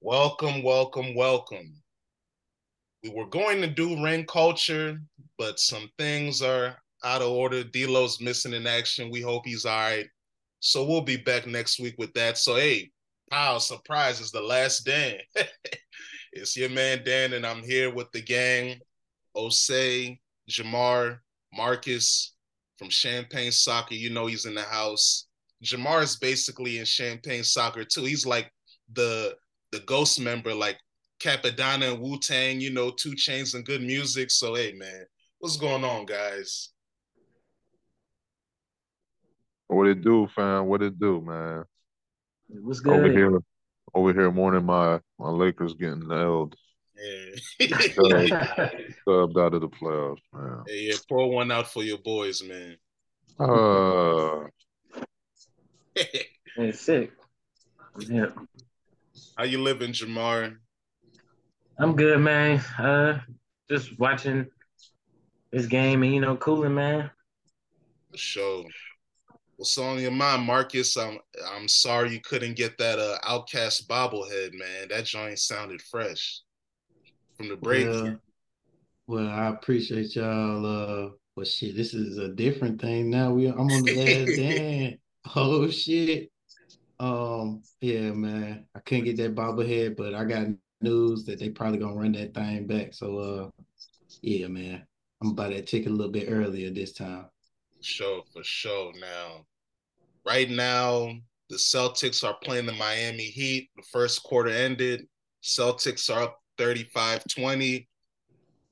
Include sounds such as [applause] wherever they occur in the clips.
Welcome, welcome, welcome. We were going to do ring culture, but some things are out of order. D'Lo's missing in action. We hope he's all right. So we'll be back next week with that. So hey, pow, surprise, it's the last Dan. [laughs] it's your man Dan, and I'm here with the gang. Osei, Jamar, Marcus from Champagne Soccer. You know he's in the house. Jamar is basically in Champagne Soccer too. He's like the the ghost member, like Cappadonna and Wu Tang, you know, 2 Chainz and good music. So hey man, what's going on, guys? What it do, fam? What it do, man? What's good? Over here, over here, mourning my my Lakers getting nailed. Yeah. Subbed out of the playoffs, man. hey, yeah, pour one out for your boys, man. Uh, Man, sick. Yeah, How you living, Jamar? I'm good, man. Uh, just watching this game and you know, cooling, man. For sure. What's on your mind, Marcus? I'm I'm sorry you couldn't get that uh OutKast bobblehead, man. That joint sounded fresh from the break. Well, well, I appreciate y'all. Uh, but shit, this is a different thing now. We I'm on the last [laughs] Dan. Oh shit. Um, yeah, man. I couldn't get that bobblehead, but I got news that they probably gonna run that thing back. So uh, yeah, man. I'm about that ticket a little bit earlier this time. Sure, for sure. Now, right now, the Celtics are playing the Miami Heat. The first quarter ended. Celtics are up 35-20.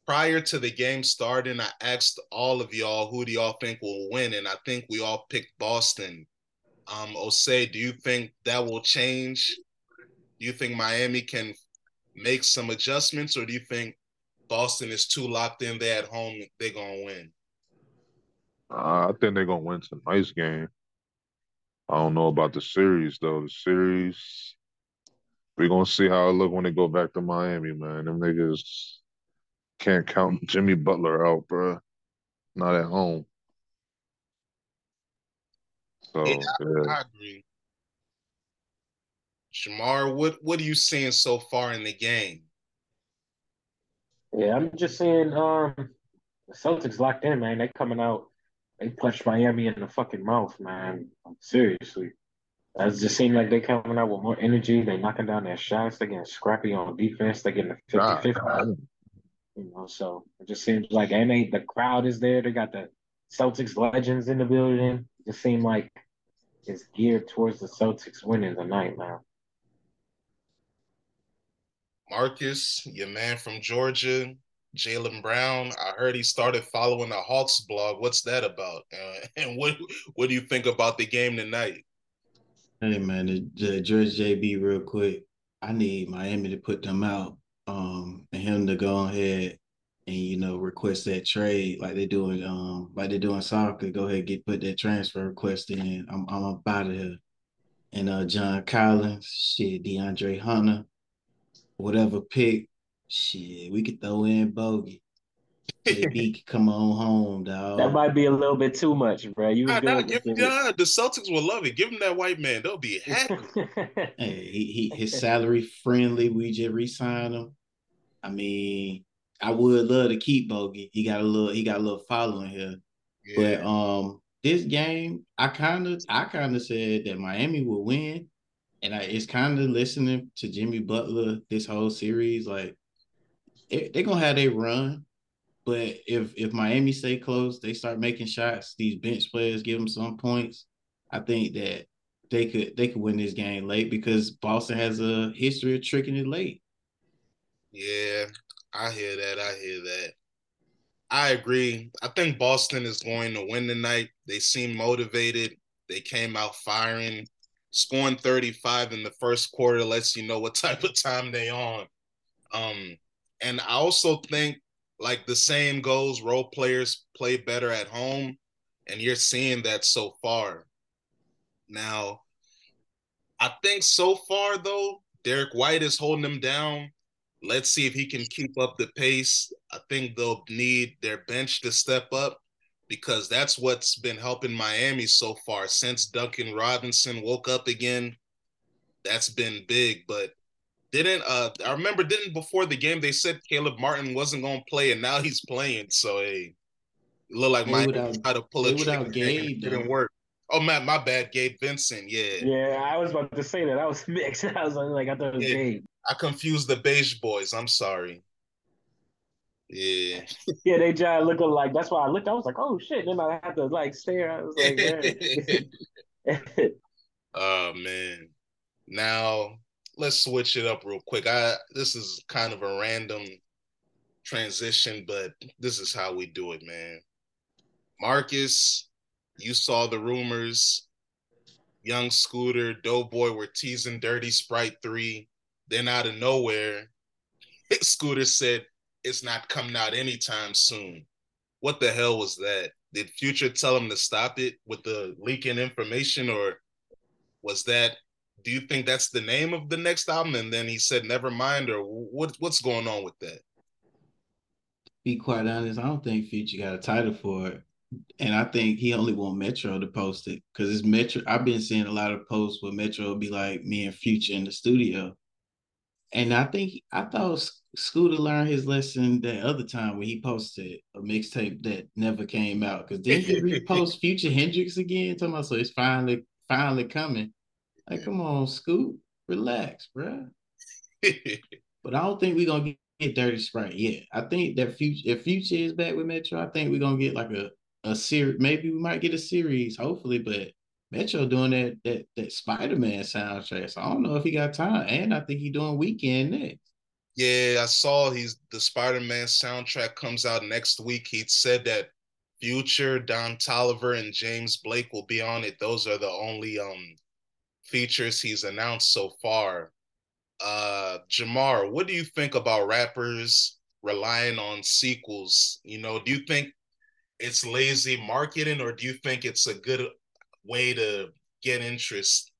Prior to the game starting, I asked all of y'all who do y'all think will win, and I think we all picked Boston. Um, Osei, do you think that will change? Do you think Miami can make some adjustments, or do you think Boston is too locked in there at home? They're gonna win. I think they're gonna win tonight's game. I don't know about the series though. The series, we're gonna see how it look when they go back to Miami, man. Them niggas can't count [laughs] Jimmy Butler out, bro. Not at home. So Yeah, yeah. I agree. Shamar, what what are you seeing so far in the game? Yeah, I'm just saying, um, the Celtics locked in, man. They coming out. They punched Miami in the fucking mouth, man. Seriously. It just seems like they coming out with more energy. They knocking down their shots. They getting scrappy on defense. They getting a 50 God, 50. You know, so it just seems like and they the crowd is there. They got the Celtics legends in the building. It just seemed like it's geared towards the Celtics winning tonight, man. Marcus, your man from Georgia, Jaylen Brown. I heard he started following the Hawks blog. What's that about? Uh, [laughs] and what what do you think about the game tonight? Hey man, the, the George JB real quick. I need Miami to put them out. Um, and him to go ahead and you know request that trade like they're doing um like they're doing soccer. Go ahead get put that transfer request in. I'm I'm up out here. And uh John Collins, shit, DeAndre Hunter, whatever pick, shit, we could throw in Bogi. JB [laughs] can come on home, dog. That might be a little bit too much, bro. You Nah, nah, give, with yeah, the Celtics will love it. Give him that white man. They'll be happy. Hey, he, he his [laughs] salary friendly. We just re-signed him. I mean, I would love to keep Bogi. He got a little he got a little following here. Yeah. But um this game, I kind of I kind of said that Miami will win. And I it's kind of listening to Jimmy Butler this whole series. Like they, they're gonna have their run. But if if Miami stay close, they start making shots, these bench players give them some points. I think that they could they could win this game late because Boston has a history of tricking it late. Yeah, I hear that. I hear that. I agree. I think Boston is going to win tonight. They seem motivated. They came out firing. Scoring 35 in the first quarter lets you know what [laughs] type of time they on. Um, and I also think like the same goes, role players play better at home, and you're seeing that so far. Now, I think so far though, Derrick White is holding them down. Let's see if he can keep up the pace. I think they'll need their bench to step up because that's what's been helping Miami so far since Duncan Robinson woke up again. That's been big, but Didn't uh I remember didn't before the game they said Caleb Martin wasn't gonna play and now he's playing. So hey, it looked like my try to pull it without Gabe didn't work. Oh man, my bad, Gabe Vincent. Yeah. Yeah, I was about to say that. I was [laughs] mixed. I was like, I thought it was yeah. Gabe. I confused the beige boys. I'm sorry. Yeah. [laughs] yeah, they just look like that's why I looked. I was like, oh shit. Then I had to like stare. I was like, [laughs] oh man. Now let's switch it up real quick. I this is kind of a random transition, but this is how we do it, man. Marcus, you saw the rumors. Young Scooter, Doughboy were teasing Dirty Sprite 3. Then out of nowhere, [laughs] Scooter said it's not coming out anytime soon. What the hell was that? Did Future tell him to stop it with the leaking information, or was that? Do you think that's the name of the next album? And then he said, "Never mind," or what? What's going on with that? Be quite honest, I don't think Future got a title for it, and I think he only want Metro to post it because it's Metro. I've been seeing a lot of posts where Metro be like me and Future in the studio, and I think I thought Scooter learned his lesson that other time when he posted a mixtape that never came out. Cause then he repost [laughs] Future Hendrix again, talking about so it's finally finally coming. Like, come on, Scoot, relax, bro. [laughs] but I don't think we're gonna get, get Dirty Sprite yet. I think that future if Future is back with Metro, I think we're gonna get like a a series. Maybe we might get a series, hopefully. But Metro doing that that that Spider Man soundtrack. So I don't know if he got time, and I think he doing weekend next. Yeah, I saw he's the Spider Man soundtrack comes out next week. He said that Future, Don Toliver, and James Blake will be on it. Those are the only um features he's announced so far. Uh Jamar, what do you think about rappers relying on sequels? You know, do you think it's lazy marketing or do you think it's a good way to get interest?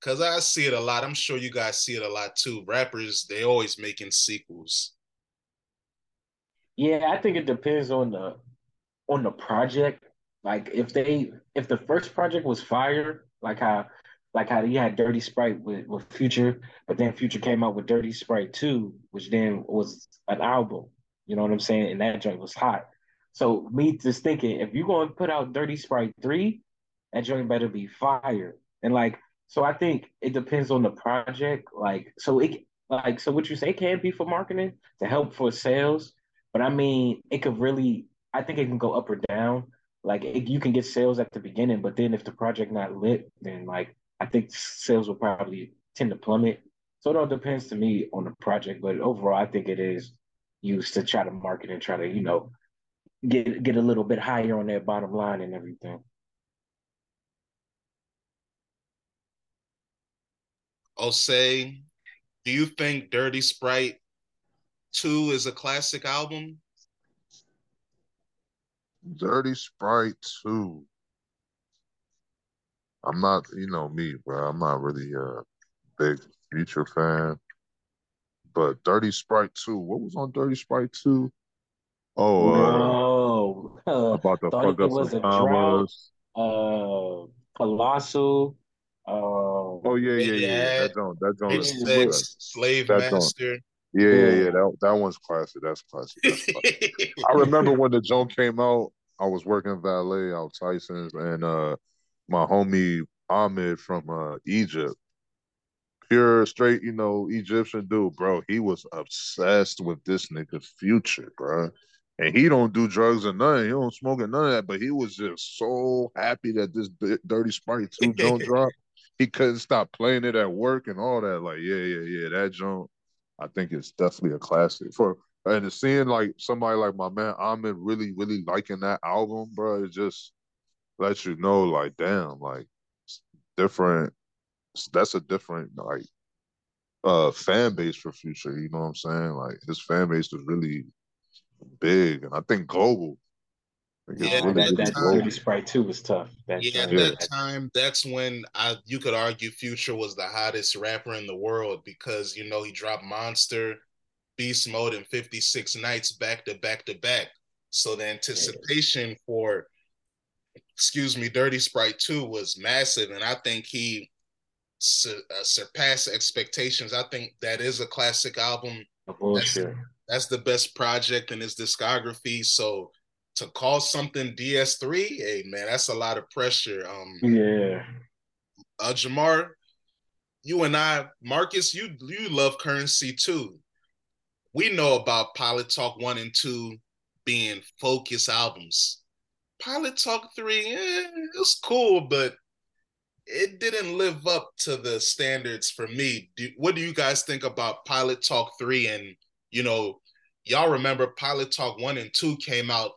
Cause I see it a lot. I'm sure you guys see it a lot too. Rappers, they always making sequels. Yeah, I think it depends on the on the project. Like if they if the first project was fire, like how like how he had Dirty Sprite with, with Future, but then Future came out with Dirty Sprite 2, which then was an album. You know what I'm saying? And that joint was hot. So me just thinking, if you're gonna put out Dirty Sprite 3, that joint better be fire. And like, so I think it depends on the project. Like, so it like so what you say can be for marketing to help for sales, but I mean it could really I think it can go up or down. Like it, you can get sales at the beginning, but then if the project not lit, then like I think sales will probably tend to plummet. So it all depends to me on the project, but overall, I think it is used to try to market and try to you know get get a little bit higher on their bottom line and everything. I'll say, do you think Dirty Sprite 2 is a classic album? Dirty Sprite 2. I'm not, you know me, bro. I'm not really a big Future fan. But Dirty Sprite 2, what was on Dirty Sprite 2? Oh, uh, uh, about the fuck up some commas. Uh, Colossal. Uh, oh yeah, yeah, yeah. yeah. That don't, that don't. Sex, slave that master. Don't. Yeah, yeah, yeah. That that one's classic. That's classic. That's classic. [laughs] I remember when the joint came out. I was working valet out Tyson's, and uh, my homie Ahmed from uh, Egypt, pure straight, you know, Egyptian dude, bro. He was obsessed with this nigga Future, bro. And he don't do drugs or nothing. He don't smoke or none of that. But he was just so happy that this Dirty Sprite 2 [laughs] don't drop. He couldn't stop playing it at work and all that. Like, yeah, yeah, yeah. That joint, I think it's definitely a classic. For and seeing like somebody like my man Ahmed really, really liking that album, bro, it just lets you know, like, damn, like different. That's a different like uh fan base for Future. You know what I'm saying? Like his fan base is really big, and I think global. yeah, really that, that Dirty Sprite too was tough. That yeah, at that time, that's when I you could argue Future was the hottest rapper in the world because you know he dropped Monster, Beast Mode, and 56 Nights back to back to back. So the anticipation yeah. for excuse me, Dirty Sprite 2 was massive. And I think he su- uh, surpass expectations. I think that is a classic album. Bullshit. That's the best project in his discography. So to call something DS3, hey man, that's a lot of pressure. Um, Yeah. uh, Jamar, you and I, Marcus, you you love currency too. We know about Pilot Talk one and two being focus albums. Pilot Talk three, eh, it's cool, but it didn't live up to the standards for me. Do, what do you guys think about Pilot Talk three? And you know, y'all remember Pilot Talk one and two came out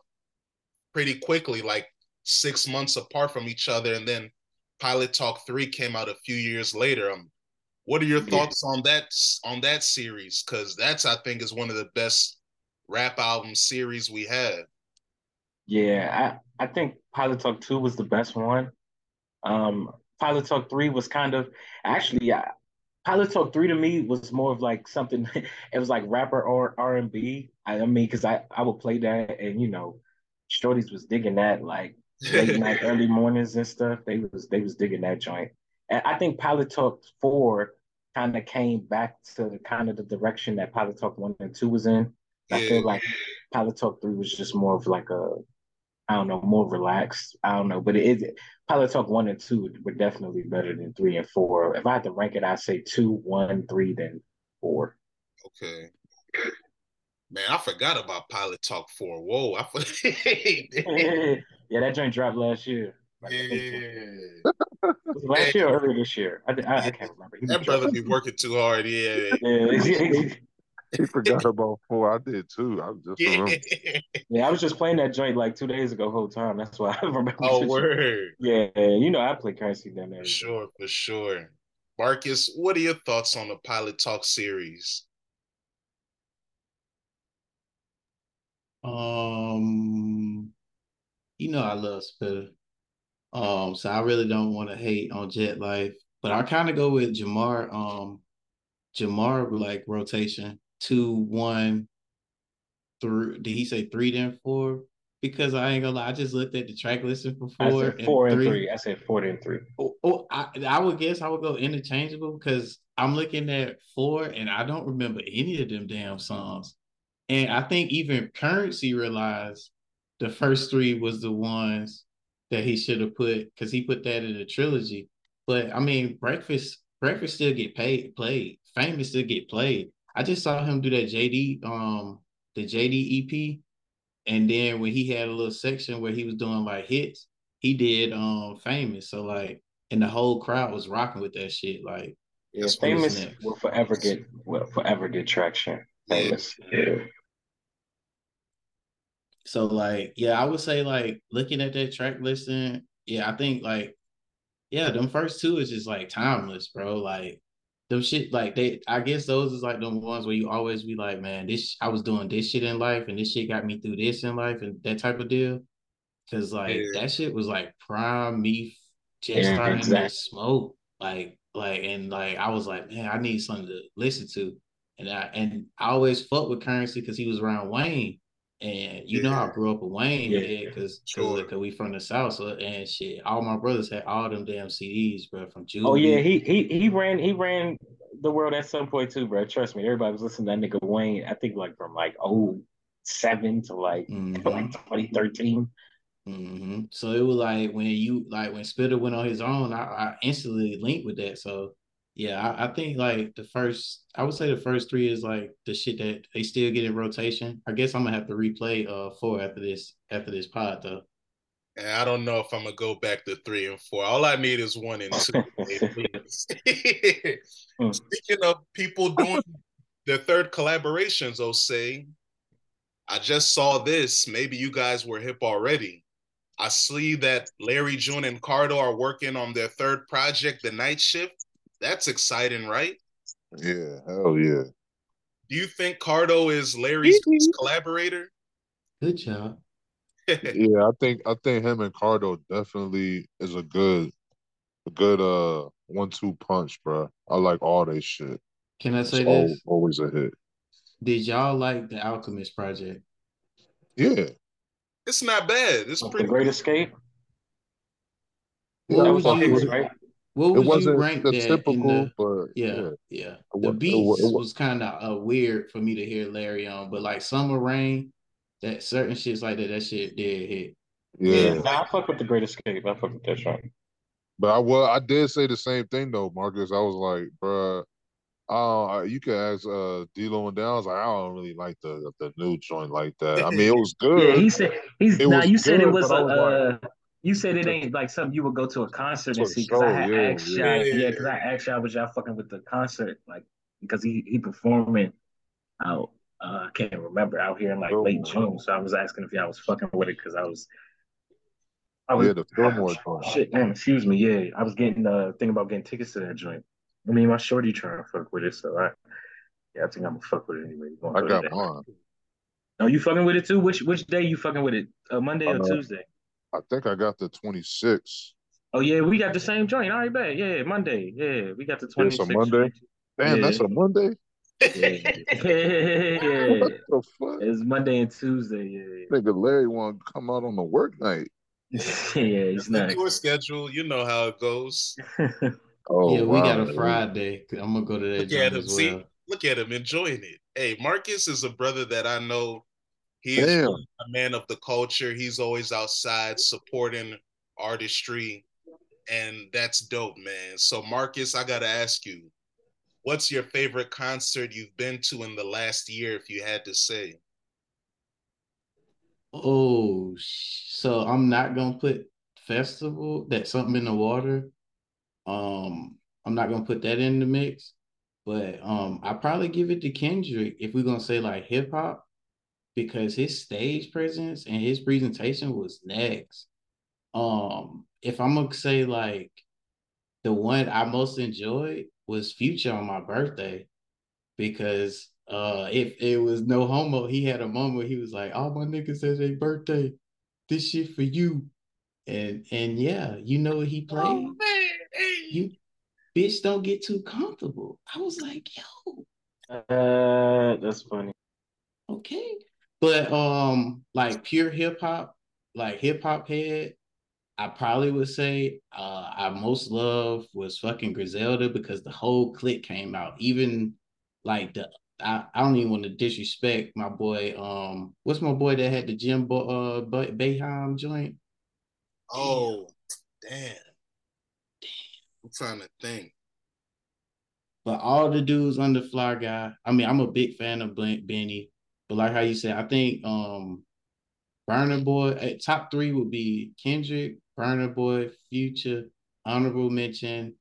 pretty quickly, like six months apart from each other, and then Pilot Talk 3 came out a few years later. Um, what are your Yeah. thoughts on that on that series? Because that's I think is one of the best rap album series we have. Yeah, I, I think Pilot Talk 2 was the best one. Um, Pilot Talk 3 was kind of actually I, Pilot Talk 3 to me was more of like something [laughs] it was like rapper or R&B. I, I mean, because I, I would play that and you know, Shorties was digging that like late night, [laughs] early mornings and stuff. They was they was digging that joint. And I think Pilot Talk 4 kind of came back to the kind of the direction that Pilot Talk 1 and 2 was in. I feel like Pilot Talk 3 was just more of like a I don't know, more relaxed. I don't know, but it is Pilot Talk one and two were definitely better than three and four. If I had to rank it, I'd say two, one, three, then four. Okay. Man, I forgot about Pilot Talk 4. Whoa, I forgot. [laughs] yeah, that joint dropped last year. Like, I think it yeah. was last year or early this year? I, I, I can't remember. He That brother be working too hard. Yeah. [laughs] Yeah, [laughs] He forgot about four. I did too. I just Yeah. [laughs] yeah, I was just playing that joint like two days ago, whole time. That's why I [laughs] remember. oh, word. Yeah, you know I play currency down there. For sure, for sure. Marcus, what are your thoughts on the Pilot Talk series? Um, you know I love Spitta. Um, so I really don't want to hate on Jet Life, but I kind of go with Jamar. Um, Jamar like rotation two, one, three. Did he say three then four? Because I ain't gonna lie, I just looked at the track listing for I four said four and three. I said four and three. Oh, oh, I, I would guess I would go interchangeable because I'm looking at four and I don't remember any of them damn songs. And I think even Currency realized the first three was the ones that he should have put because he put that in the trilogy. But I mean, Breakfast Breakfast still get paid played. Famous still get played. I just saw him do that JD um the JD EP. And then when he had a little section where he was doing like hits, he did um famous. So like and the whole crowd was rocking with that shit. Like Yeah, famous will forever get will forever get traction. Famous. Yeah. So like, yeah, I would say like looking at that track listing, yeah, I think like, yeah, them first two is just like timeless, bro. Like them shit, like they, I guess those is like the ones where you always be like, man, this I was doing this shit in life, and this shit got me through this in life, and that type of deal. Cause like Yeah. that shit was like prime me just Yeah, starting exactly. to smoke, like like and like I was like, man, I need something to listen to, and I and I always fucked with Currency because he was around Wayne. And you know, I grew up with Wayne, Yeah. yeah, because Sure. because we from the south, so and shit. All my brothers had all them damn CDs, bro, from Julie. Oh yeah, he he he ran he ran the world at some point too, bro. Trust me, everybody was listening to that nigga Wayne. I think like from like oh seven to like [laughs] Mhm. like 2013. hmm So it was like when you like when Spitta went on his own, I, I instantly linked with that. So yeah, I, I think like the first, I would say the first three is like the shit that they still get in rotation. I guess I'm gonna have to replay uh four after this after this pod though. And I don't know if I'm gonna go back to three and four. All I need is one and two. [laughs] [laughs] Hmm. Speaking of people doing their third collaborations, Osei, I just saw this. Maybe you guys were hip already. I see that Larry June and Cardo are working on their third project, The Night Shift. That's exciting, right? Yeah, hell yeah. Do you think Cardo is Larry's collaborator? Good job. [laughs] Yeah, I think I think him and Cardo definitely is a good a good uh one two punch, bro. I like all they shit. Can I say al- this? always a hit. Did y'all like the Alchemist project? Yeah. It's not bad. It's Like pretty the Great Escape. Yeah, That was fuck Hughes, right? What It would you wasn't rank the that in typical, the? but Yeah, yeah, yeah. it The was, it was, Beats it was was kind of uh, weird for me to hear Larry on, but like Summer Rain, that certain shits like that, that shit did hit. yeah. Yeah, nah, I fuck with the Great Escape. I fuck with that song. But I well, I did say the same thing though, Marcus. I was like, bruh, uh, you could ask uh D-Lo and Down. I was like, I don't really like the the new joint like that. I mean, it was [laughs] Yeah, good. he said he's It now. was You said it good, was but a. I was like, Uh, you said it ain't like something you would go to a concert to and see. Because I show, had yeah, asked yeah. y'all, Yeah. yeah, because I asked y'all was y'all fucking with the concert, like because he he performing out. Uh, I can't remember out here in like late June, so I was asking if y'all was fucking with it because I was. I was Yeah, the Fillmore joint. shit, damn, excuse me. Yeah, I was getting uh thinking about getting tickets to that joint. I mean, my shorty trying to fuck with it, so I yeah, I think I'm gonna fuck with it anyway. We gonna I got that. mine. Oh, you fucking with it too? Which which day you fucking with it? Uh, Monday or Uh, Tuesday? I think I got the 26. Oh yeah, we got the same joint. All right, bet. Yeah, Monday. Yeah, we got the 26. It's a Monday. joint. Damn, that's Yeah. a Monday. Yeah. [laughs] What the fuck? It's Monday and Tuesday. Yeah. Nigga Larry want to come out on the work night. [laughs] yeah, he's Look not. to a schedule. You know how it goes. [laughs] Oh, yeah, we got a Friday. I'm gonna go to that Look at him. as See, look at him enjoying it. Hey, Marcus is a brother that I know. He's Damn. a man of the culture. He's always outside supporting artistry, and that's dope, man. So, Marcus, I gotta ask you, what's your favorite concert you've been to in the last year, if you had to say? Oh, so I'm not gonna put festival that something in the water. Um, I'm not gonna put that in the mix, but um, I probably give it to Kendrick if we're gonna say like hip hop, because his stage presence and his presentation was next. Um, if I'm gonna say like the one I most enjoyed was Future on my birthday, because uh, if it was no homo, he had a moment where he was like, "All my niggas says a birthday, this shit for you," and and yeah, you know what he played. Oh man, hey. You bitch don't get too comfortable. I was like, yo, Uh, that's funny. okay. But um, like pure hip hop, like hip hop head, I probably would say uh I most love was fucking Griselda because the whole clique came out. Even like the I, I don't even want to disrespect my boy. Um, what's my boy that had the Jim Bo- uh Bay- Bayheim joint? oh, damn. damn. I'm trying to think. But all the dudes under Fly Guy, I mean, I'm a big fan of Benny, but like how you said, I think um Burna Boy at top three would be Kendrick, Burna Boy, Future, honorable mention,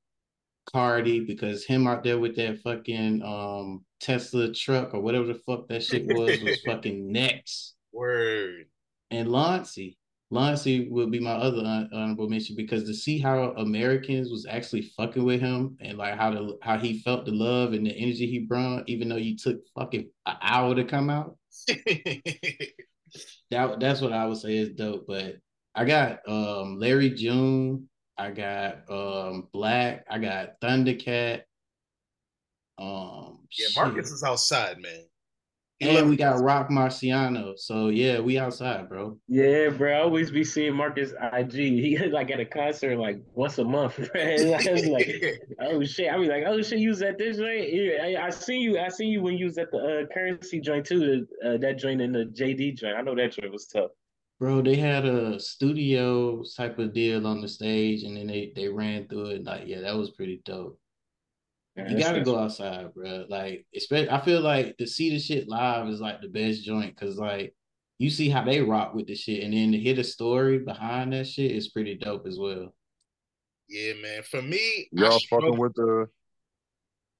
Cardi, because him out there with that fucking um Tesla truck or whatever the fuck that shit was was [laughs] fucking next. Word. And Launcey. Launcey would be my other hon- honorable mention because to see how Americans was actually fucking with him and like how the how he felt the love and the energy he brought, even though you took fucking an hour to come out. [laughs] That that's what I would say is dope. But I got um Larry June, I got um Black, I got Thundercat. Um yeah, shit. Marcus is outside, man. And we got Rock Marciano. So yeah, we outside, bro. Yeah, bro. I always be seeing Marcus IG. He [laughs] like at a concert like once a month. [laughs] Right? I was like, [laughs] oh shit. I be like, oh shit, you was at this joint. I, I seen you. I seen you when you was at the uh, currency joint too. The, uh, that joint and the JD joint. I know that joint was tough. Bro, they had a studio type of deal on the stage, and then they they ran through it. Like, yeah, that was pretty dope. Yeah, You gotta go outside, bro. Like, especially, I feel like to see the shit live is like the best joint because like you see how they rock with the shit, and then to hear the story behind that shit is pretty dope as well. yeah, man. For me, Y'all struggle- fucking with the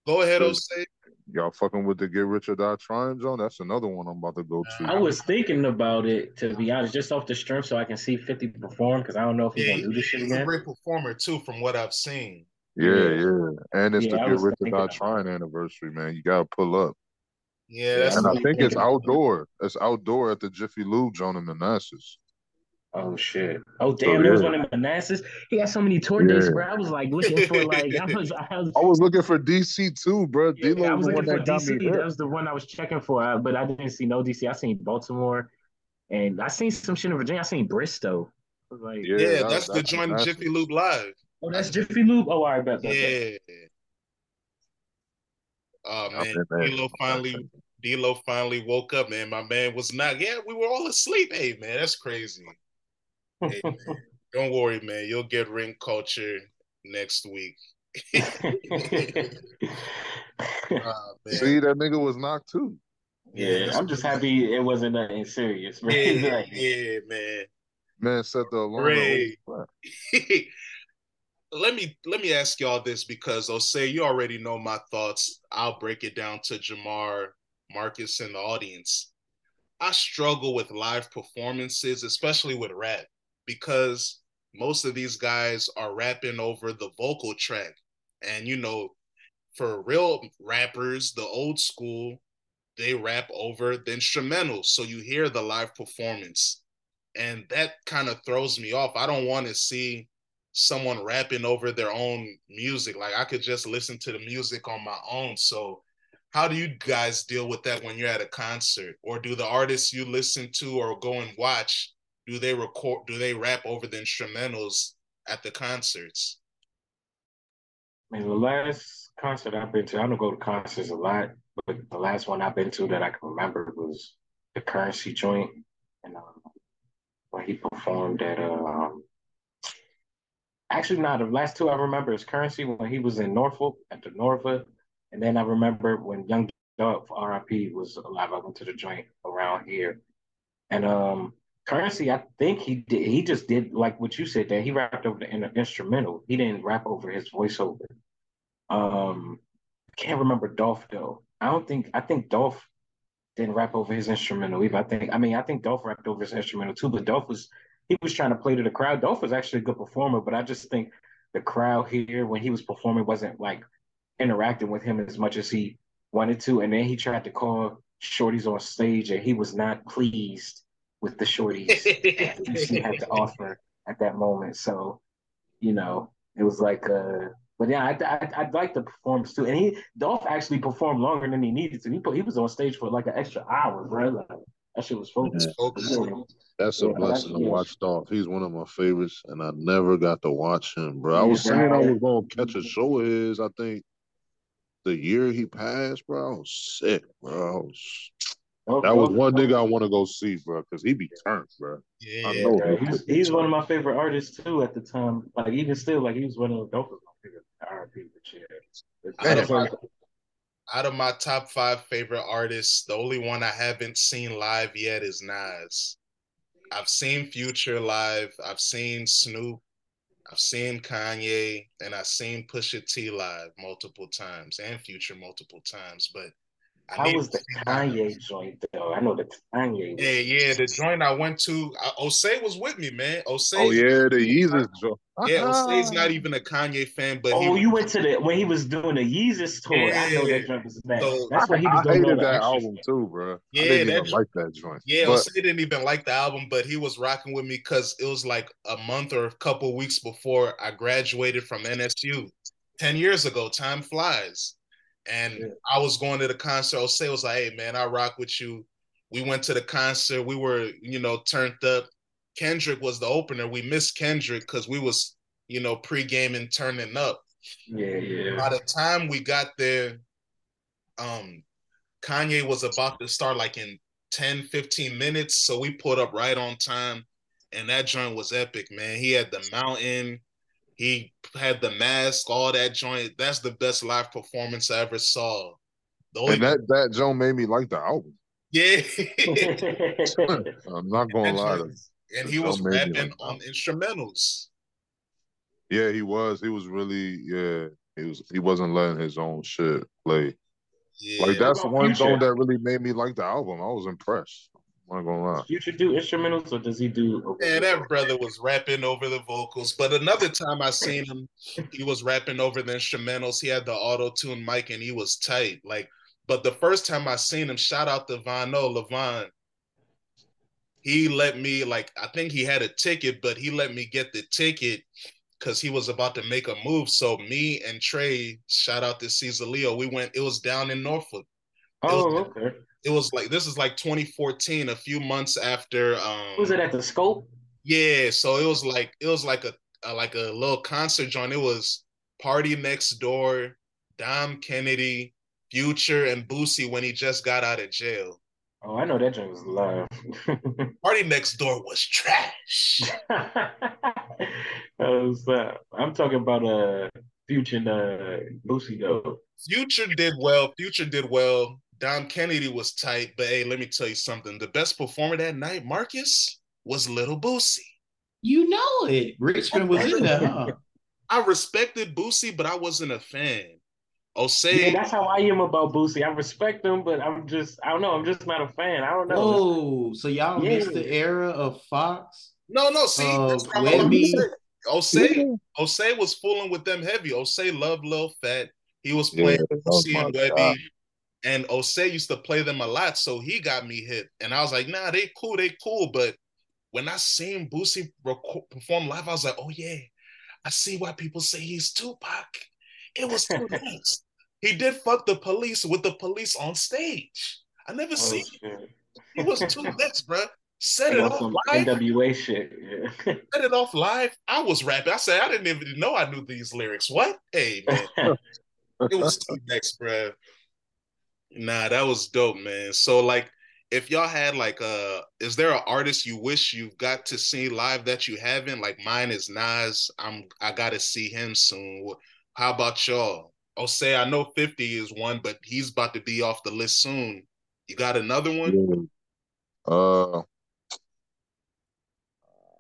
Go ahead, the- Osei. y'all fucking with the Get Rich or Die Trying Zone. That's another one I'm about to go to. I was thinking about it to be honest, just off the strength, so I can see Fifty perform because I don't know if he's Yeah, gonna do this shit he's a great performer too, from what I've seen. Yeah, Yeah. yeah, and it's Yeah, the I Get Rich or Die Trying anniversary, man. You gotta pull up, Yeah, that's and I think it's thinking it. outdoor. It's outdoor at the Jiffy Lube Joint in Manassas. Oh shit! Oh damn, there was one in Manassas. He had so many tour dates, Yeah. bro. I was like looking for like I [laughs] was I was, I was looking for DC too, bro. yeah, D-Lo I was was the one looking for that DC. That was the one I was checking for, uh, but I didn't see no DC. I seen Baltimore, and I seen some shit in Virginia. I seen Bristol. I like, Yeah, yeah, that- that's the joint Jiffy Lube Live. Oh, that's Jiffy Lube. Oh, I bet. bet, bet. Yeah. Oh I've man, been there. D'Lo finally, D'Lo finally woke up, man. My man was not. Yeah, we were all asleep. Hey, man, that's crazy. Hey, [laughs] man, don't worry, man. You'll get ring culture next week. [laughs] [laughs] Ah. See, that nigga was knocked too. yeah, I'm just happy it wasn't nothing serious. man. Yeah, Like, yeah, man. Man set the alarm. Let me let me ask y'all this because Osei, you already know my thoughts. I'll break it down to Jamar, Marcus, and the audience. I struggle with live performances, especially with rap, because most of these guys are rapping over the vocal track. And you know, for real rappers, the old school, they rap over the instrumentals. So you hear the live performance. And that kind of throws me off. I don't want to see someone rapping over their own music. Like I could just listen to the music on my own. So how do you guys deal with that when you're at a concert? Or do the artists you listen to or go and watch, do they record do they rap over the instrumentals at the concerts? I mean, the last concert I've been to, I don't go to concerts a lot, but the last one I've been to that I can remember was the Currency joint, and um, where he performed at um, actually not the last two I remember is Currency when he was in Norfolk at the Norva, and then I remember when Young Dolph RIP was alive. I went to the joint around here, and um, Currency, I think he did. He just did like what you said that he rapped over the in- instrumental. He didn't rap over his voiceover. Um, can't remember Dolph though. I don't think. I think Dolph didn't rap over his instrumental either. I think. I mean, I think Dolph rapped over his instrumental too. But Dolph was he was trying to play to the crowd. Dolph was actually a good performer, but I just think the crowd here when he was performing wasn't like interacting with him as much as he wanted to. And then he tried to call shorties on stage, and he was not pleased with the shorties [laughs] that DC had to offer at that moment. So, you know, it was like, uh, but yeah, I, I, I'd like the performance too. And he, Dolph actually performed longer than he needed to. He put, he was on stage for like an extra hour, bro. Like, that shit was focused. Focus. That's a Yeah, blessing to that's- watch Dolph. He's one of my favorites, and I never got to watch him, bro. I was bro. saying I was gonna catch a show of his. I think the year he passed, bro. I was sick, bro. I was, Dolph- that was Dolph- one nigga I want to go see, bro, because he be turned, bro. Yeah, I know. Yeah, he's, he's one of my favorite artists too at the time. Like even still, like he was one of the Dolph was my. But yeah, Out of, my, It's- out of my top five favorite artists, the only one I haven't seen live yet is Nas. I've seen Future live, I've seen Snoop, I've seen Kanye, and I've seen Pusha T live multiple times and Future multiple times. But I how was the. Kanye joint though? I know the Kanye. Yeah, yeah, the joint I went to, uh, Osei was with me, man. Osei, Oh yeah, the Yeezus joint. [laughs] yeah, Osei's not even a Kanye fan, but Oh, he you went to the when he was doing the Yeezus tour. I know Yeah. that joint was bad. So- That's what he I was doing all hated that album shit. too, bro. Yeah, I didn't even jo- like that joint. Yeah, but Osei didn't even like the album, but he was rocking with me because it was like a month or a couple weeks before I graduated from NSU. 10 years ago, time flies. And Yeah. I was going to the concert. Osei was like, hey, man, I rock with you. We went to the concert. We were, you know, turned up. Kendrick was the opener. We missed Kendrick because we was, you know, pre-gaming, turning up Yeah, yeah. by the time we got there, um, Kanye was about to start like in 10, 15 minutes. So we put up right on time. And that joint was epic, man. He had the mountain, he had the mask, all that joint. That's the best live performance I ever saw. The only and that that joint made me like the album. yeah. [laughs] [laughs] I'm not gonna That lie to joint- you. and he was Don't make me rapping like on instrumentals. Yeah, he was. He was really yeah. He was. He wasn't letting his own shit play. Yeah. Like that's the one Future? song that really made me like the album. I was impressed. I'm not gonna lie. Future do instrumentals or does he do? Man, that brother was rapping over the vocals. But another time I seen him, he was rapping over the instrumentals. He had the auto tune mic and he was tight. Like, but the first time I seen him, shout out to Vano Levon. He let me like I think he had a ticket, but he let me get the ticket because he was about to make a move. So me and Trey, shout out to Caesar Leo, we went. It was down in Norfolk. Oh, okay. It was like this is like 2014, a few months after. Um, Was it at the Scope? yeah, so it was like it was like a uh, like a little concert joint. It was PartyNextDoor, Dom Kennedy, Future, and Boosie when he just got out of jail. Oh, I know that joint was live. [laughs] PartyNextDoor was trash. [laughs] was, uh, I'm talking about uh Future and uh, Boosie though. Future did well. Future did well. Dom Kennedy was tight, but hey, let me tell you something. The best performer that night, Marcus, was Little Boosie. You know it. Richmond was in there, huh? [laughs] I respected Boosie, but I wasn't a fan. Osei. Yeah, that's how I am about Boosie. I respect him, but I'm just, I don't know. I'm just not a fan. I don't know. Oh, so y'all Yeah. missed the era of Foxx? No, no, see, Uh, that's what I'm about Webbie. to say. Osei, Osei was fooling with them heavy. Osei loved Lil Fat. He was playing that was Boosie and Webbie. guy. And Osei used to play them a lot, so he got me hit. And I was like, nah, they cool, they cool. But when I seen Boosie perform live, I was like, oh yeah, I see why people say he's Tupac. It was too [laughs] nice. He did fuck the police with the police on stage. I never Oh, seen shit. he was too next, [laughs] bro. Set it off live. NWA shit. Yeah. [laughs] Set it off live. I was rapping. I said I didn't even know I knew these lyrics. What? Hey man, it was too next, bro. Nah, that was dope, man. So like, if y'all had like uh is there an artist you wish you got to see live that you haven't? Like mine is Nas. I'm I gotta see him soon. How about y'all? Oh, say I know 50 is one, but he's about to be off the list soon. You got another one? Uh,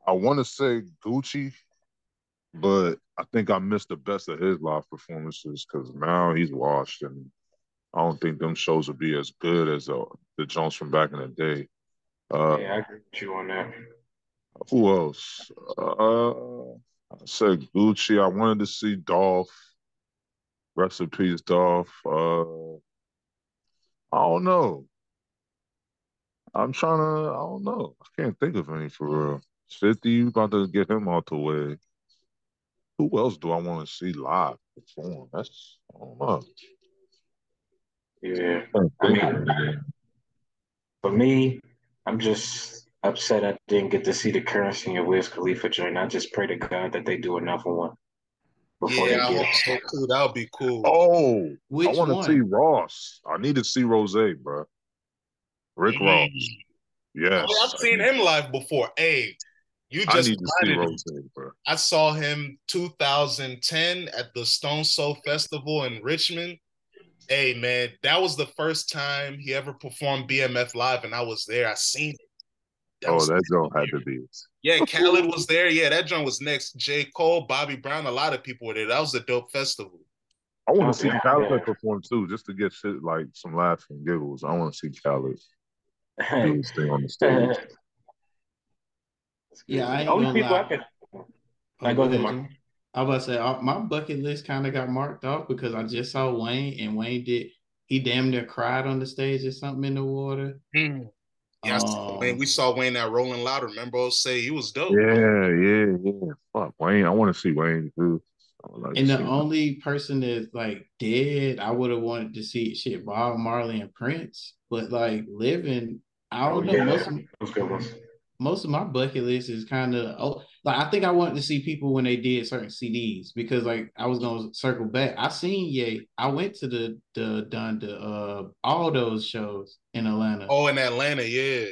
I want to say Gucci, but I think I missed the best of his live performances because now he's washed, and I don't think them shows will be as good as uh, the Jones from back in the day. Uh, yeah, I agree with you on that. who else? Uh, I said Gucci. I wanted to see Dolph. Rest in peace, Dolph. Uh, I don't know. I'm trying to. I don't know. I can't think of any for real. Fifty, you about to get him out the way. Who else do I want to see live perform? That's I don't know. Yeah. I mean. For me, I'm just upset I didn't get to see the currency and Wiz Khalifa joint. I just pray to God that they do another one before Yeah, they get so too. That would be cool. Oh, Which I want to see Ross. I need to see Ross, bro. Rick Mm. Ross. Yes. Oh, I've seen him live before. Hey, you I just need to see. Ross, bro. I saw him 2010 at the Stone Soul Festival in Richmond. Hey man, that was the first time he ever performed BMF live, and I was there. I seen it. Oh, was- that joint had to be. yeah. Khaled was there. Yeah, that joint was next. J. Cole, Bobby Brown, a lot of people were there. That was a dope festival. I want Oh, to see yeah. Khaled perform too, just to get shit like some laughs and giggles. I want to see Khaled do Hey. his thing on the stage. [laughs] Yeah, I ain't Only people lie. I can. Oh, Like, go go ahead, ahead, Mark. Jim. I was say uh, my bucket list kind of got marked off because I just saw Wayne and Wayne did he damn near cried on the stage or something in the water. Hmm. Yeah, Um, Wayne. We saw Wayne at Rolling Loud. Remember, I'll say he was dope. Yeah, yeah, yeah. Fuck Wayne. I want to see Wayne too. Like And the see him. only person that's like dead, I would have wanted to see shit Bob Marley and Prince, but like living, I Oh, don't know. yeah. Most of, Those good ones. most of my bucket list is kind of oh, like I think I wanted to see people when they did certain CDs because like I was gonna circle back. I seen Ye. I went to the the done the uh all those shows in Atlanta. Oh, in Atlanta, yeah.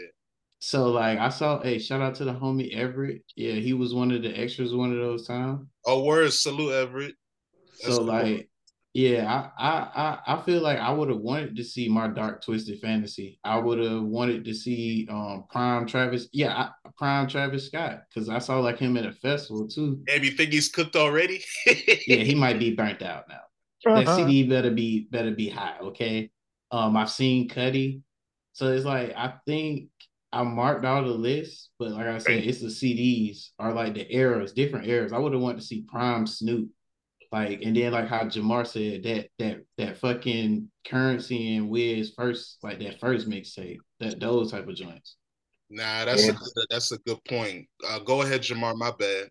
So like I saw, hey, shout out to the homie Everett. Yeah, he was one of the extras one of those times. Oh, words, salute Everett. That's so cool. like, yeah, I I I, I feel like I would have wanted to see my dark twisted fantasy. I would have wanted to see um Prime Travis. Yeah, I, Prime Travis Scott because I saw like him at a festival too. Damn, you think he's cooked already? [laughs] Yeah, he might be burnt out now. That CD better be better be high. Okay. Um, I've seen Cudi, so it's like I think I marked all the list, but like I said, it's the CDs are like the eras, different eras. I would have wanted to see Prime Snoop, like, and then like how Jamar said that that that fucking currency and Wiz first, like that first mixtape, that those type of joints. Nah, that's Yeah. a good, that's a good point. Uh, go ahead, Jamar. My bad.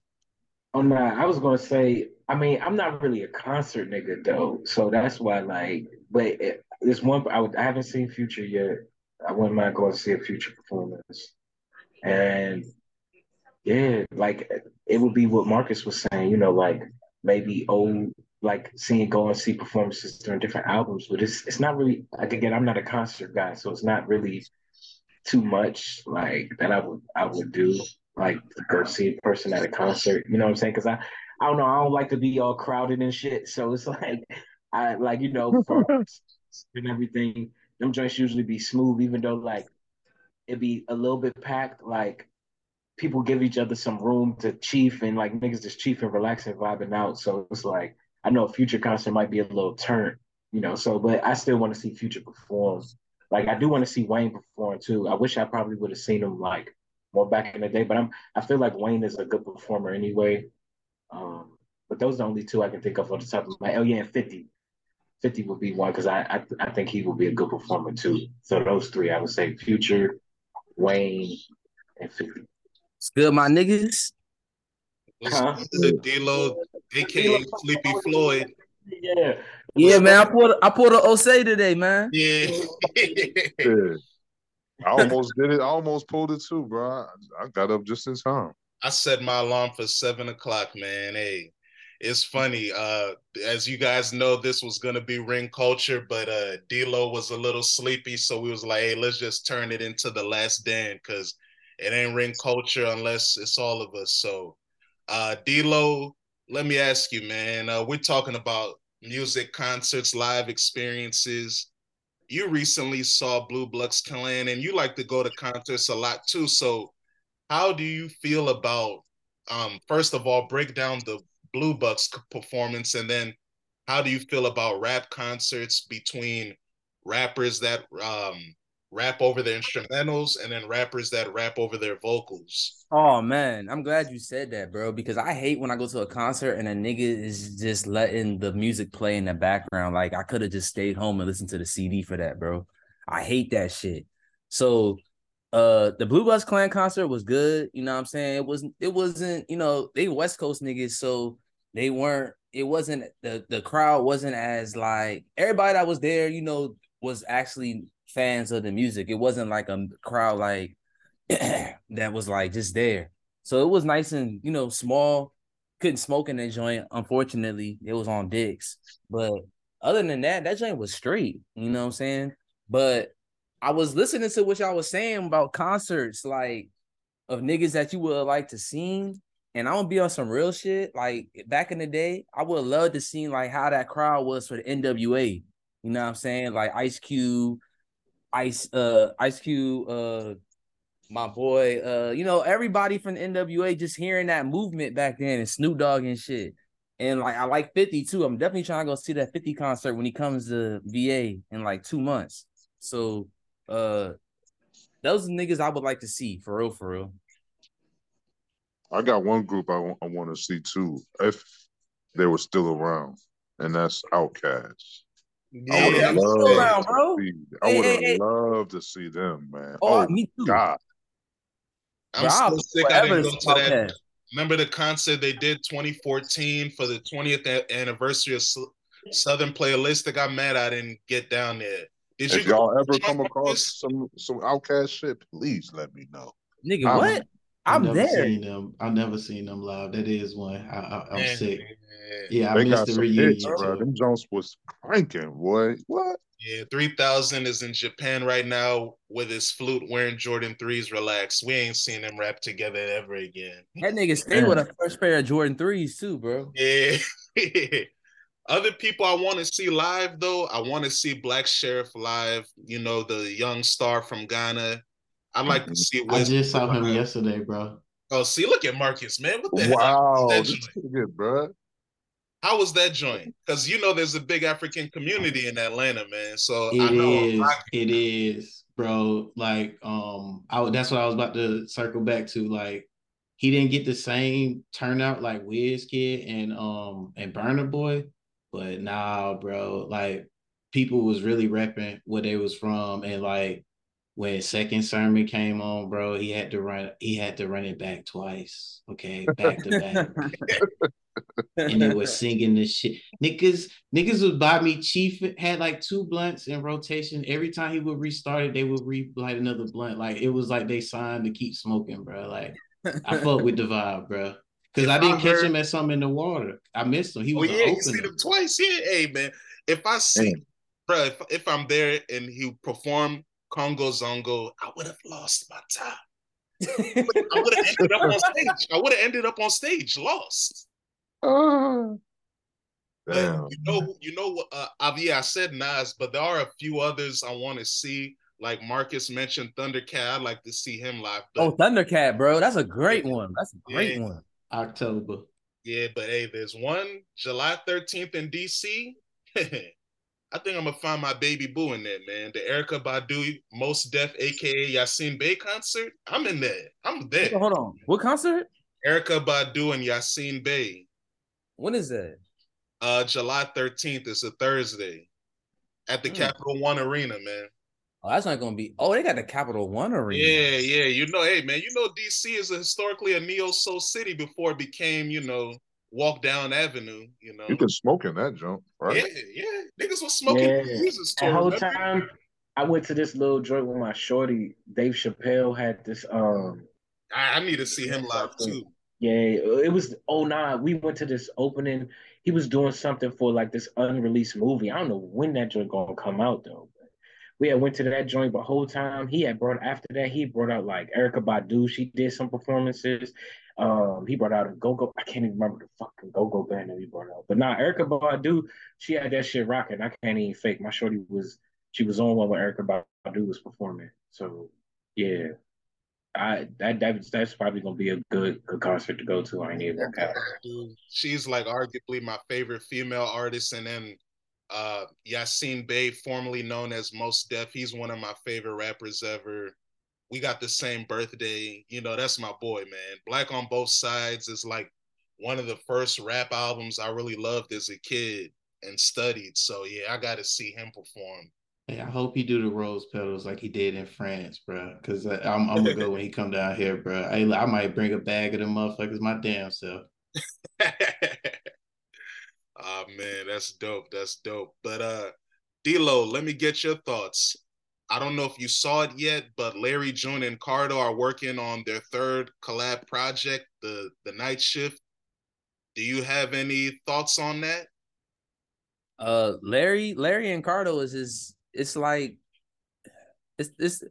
Oh no, I was gonna say. I mean, I'm not really a concert nigga though, so that's why like. But it, there's one I, would, I haven't seen Future yet. I wouldn't mind going to see a Future performance, and Yeah, like it would be what Marcus was saying, you know, like maybe old like seeing go and see performances during different albums, but it's it's not really like again, I'm not a concert guy, so it's not really too much like that I would I would do like to go see a person at a concert. You know what I'm saying? Because I I don't know, I don't like to be all crowded and shit. So it's [laughs] like I like you know for [laughs] and everything. Them joints usually be smooth, even though like it be a little bit packed. Like people give each other some room to chief and like niggas just chief and relaxing, vibing out. So it's like I know a future concert might be a little turn, you know. So, but I still want to see Future perform. Like I do want to see Wayne perform too. I wish I probably would have seen him like more back in the day, but I'm I feel like Wayne is a good performer anyway. Um, but those are the only two I can think of on the top of my. Oh yeah, Fifty. 50 would be one because I, I I think he would be a good performer too. So those three, I would say Future, Wayne, and 50. It's good, my niggas. Huh? D-Lo, aka Sleepy Floyd. Yeah. Yeah, man. I pulled I pulled a Osei today, man. Yeah. Yeah. [laughs] I almost did it. I almost pulled it too, bro. I, I got up just in time. I set my alarm for seven o'clock, man. Hey, it's funny. Uh, as you guys know, this was gonna be ring culture, but uh, D'Lo was a little sleepy, so we was like, hey, let's just turn it into the last Dan because it ain't ring culture unless it's all of us. So, uh, D'Lo, let me ask you, man. Uh, we're talking about music, concerts, live experiences. You recently saw Blue Bloods Clan, and you like to go to concerts a lot too. So, how do you feel about? Um, first of all, break down the Blue Bucks performance, and then how do you feel about rap concerts between rappers that um, rap over their instrumentals and then rappers that rap over their vocals? Oh man, I'm glad you said that, bro. Because I hate when I go to a concert and a nigga is just letting the music play in the background. Like I could have just stayed home and listened to the CD for that, bro. I hate that shit. So uh the Blue Bucks Clan concert was good. You know what I'm saying? It wasn't it wasn't, you know, they West Coast niggas, so they weren't it wasn't the the crowd wasn't as like everybody that was there, you know, was actually fans of the music. It wasn't like a crowd like [clears throat] that was like just there. So it was nice and you know small. Couldn't smoke in that joint. Unfortunately, it was on dicks. But other than that, that joint was straight. You know what I'm saying? But I was listening to what y'all was saying about concerts, like of niggas that you would like to see. And I'm gonna be on some real shit. Like back in the day, I would love to see like how that crowd was for the NWA. You know what I'm saying? Like Ice Cube, Ice, uh, Ice Cube, uh, my boy, uh, you know, everybody from the NWA just hearing that movement back then and Snoop Dogg and shit. And like I like 50 too. I'm definitely trying to go see that 50 concert when he comes to VA in like two months. So uh those niggas I would like to see for real, for real. I got one group I want, to see too, if they were still around, and that's Outkast. I would Yeah, have I'm loved around, to see. I Hey, would have hey, hey. loved to see them, man. Oh, Oh, me too. God, I'm Bro, I'll still sick. I didn't go to that. that. Remember the concert they did 2014 for the 20th anniversary of Southern Playlist? I got mad I didn't get down there. Did if go? y'all ever come across some some Outkast shit, please let me know. Nigga, I'm- what? I've I'm never there. seen them. I've never seen them live. That is one. I, I, I'm Man, sick. yeah. Yeah, I they missed got the some reunion. hits, bro. Them Jones was cranking, boy. What? Yeah, 3000 is in Japan right now with his flute wearing Jordan 3s. Relax. We ain't seen them rap together ever again. That nigga stay with a first pair of Jordan threes too, bro. Yeah. [laughs] Other people I want to see live though, I want to see Black Sherif live, you know, the young star from Ghana. I'd like to see I just saw him yesterday, bro. Oh, see, look at Marcus, man. What the hell? Wow, That this joint. nigga, bro. How was that joint? Because you know there's a big African community in Atlanta, man. So I know is, it is, bro. Like, um, I that's what I was about to circle back to. Like, he didn't get the same turnout like Wizkid and um and Burna Boy, but nah, bro. Like, people was really repping where they was from, and like when second sermon came on, bro, he had to run. He had to run it back twice. Okay, back to back. [laughs] and they were singing this shit. Niggas, niggas would buy me. Chief had like two blunts in rotation. Every time he would restart it, they would relight another blunt. Like it was like they signed to keep smoking, bro. Like I [laughs] fuck with the vibe, bro. Because I didn't I catch him at something in the water. I missed him. He Oh was yeah, an you seen opener. him twice. Yeah, hey man. If I see, bro, if, if I'm there and he performed Konongo Zongo, I would have lost my time. [laughs] I would have ended up on stage. I would have ended up on stage, lost. But Damn. you know, you know what? Uh, yeah, I said Nas, but there are a few others I want to see. Like Marcus mentioned, Thundercat. I'd like to see him live. But oh, Thundercat, bro. That's a great one. That's a great Yeah. one. October. yeah, but hey, there's one July 13th in DC. [laughs] I think I'm gonna find my baby boo in there, man. The Erykah Badu Mos Def, aka Yasin Bey concert. I'm in there. I'm there. Hold on. What concert? Erykah Badu and Yasin Bey. When is that? Uh, July 13th is a Thursday at the Hmm. Capital One Arena, man. Oh, that's not gonna be. Oh, they got the Capital One arena. Yeah, yeah. You know, hey man, you know DC is a historically a neo soul city before it became, you know, walk down avenue, you know. You can smoke in that jump, right? Yeah, yeah. Niggas was smoking Yeah. in the music The store. whole remember? time I went to this little joint with my shorty. Dave Chappelle had this um I, I need to see him live too. yeah, it was oh nah, we went to this opening. He was doing something for like this unreleased movie. I don't know when that joint gonna come out though. But we had went to that joint the whole time. He had brought after that, he brought out like Erykah Badu. She did some performances. Um, he brought out a go-go. I can't even remember the fucking go-go band that he brought out. But nah, Erykah Badu, she had that shit rocking. I can't even fake. My shorty was she was on one when Erykah Badu was performing. So yeah. I that, that that's probably gonna be a good good concert to go to. I gonna cap. Dude, she's like arguably my favorite female artist, and then uh Yasin Bey, formerly known as Mos Def, he's one of my favorite rappers ever. We got the same birthday, you know. That's my boy, man. Black on Both Sides is like one of the first rap albums I really loved as a kid and studied. So yeah, I got to see him perform. Hey, I hope he do the rose petals like he did in France, bro. Cause I- I'm, I'm gonna go when he come down here, bro. I, I might bring a bag of them motherfuckers my damn self. oh [laughs] man, that's dope. That's dope. But uh D'Lo, let me get your thoughts. I don't know if you saw it yet, but Larry June and Cardo are working on their third collab project, the the night shift. Do you have any thoughts on that? Uh, Larry, Larry and Cardo is his. It's like, it's it's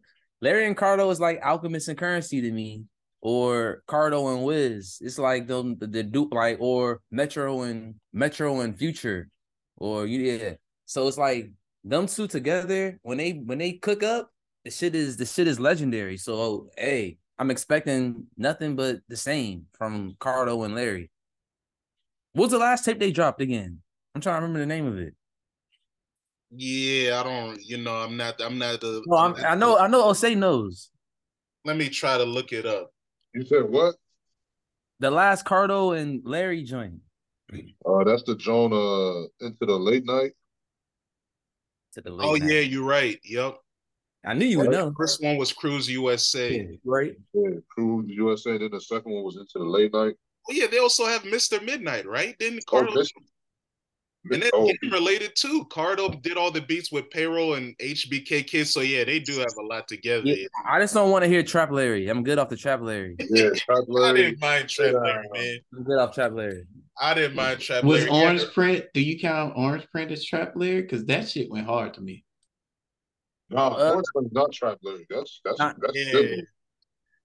Larry and Cardo is like Alchemist and Currency to me, or Cardo and Wiz. It's like the, the dupe like or Metro and Metro and Future, or you yeah. So it's like them two together when they when they cook up, the shit is the shit is legendary. So hey, I'm expecting nothing but the same from Cardo and Larry. What's the last tape they dropped again? I'm trying to remember the name of it. Yeah, I don't. You know, I'm not. I'm not the. No, I'm, I know, I know. Osei knows Let me try to look it up. You said what? the last Cardo and Larry joint. Uh, that's the Joan uh into the late night. To the late Oh night. yeah, you're right. Yep. I knew you would know. First one was Cruise USA. Right. Yeah, Cruise USA. Then the second one was into the late night. Oh yeah, they also have Mr. Midnight, right? Didn't Oh, Cardo? this- and then oh, related too. Cardo did all the beats with Payroll and HBK Kids, so yeah, they do have a lot together. Yeah, I just don't want to hear Trap Larry. I'm good off the Trap Larry. [laughs] yeah, Trap I didn't mind Trap Yeah. Larry, man. I'm good off Trap Larry. I didn't mind Trap Was Larry. Orange Print? Do you count Orange Print as trap lyric? Because that shit went hard to me. No, Uh, Orange Man's not Trap Larry. That's that's Not- that's Yeah. civil.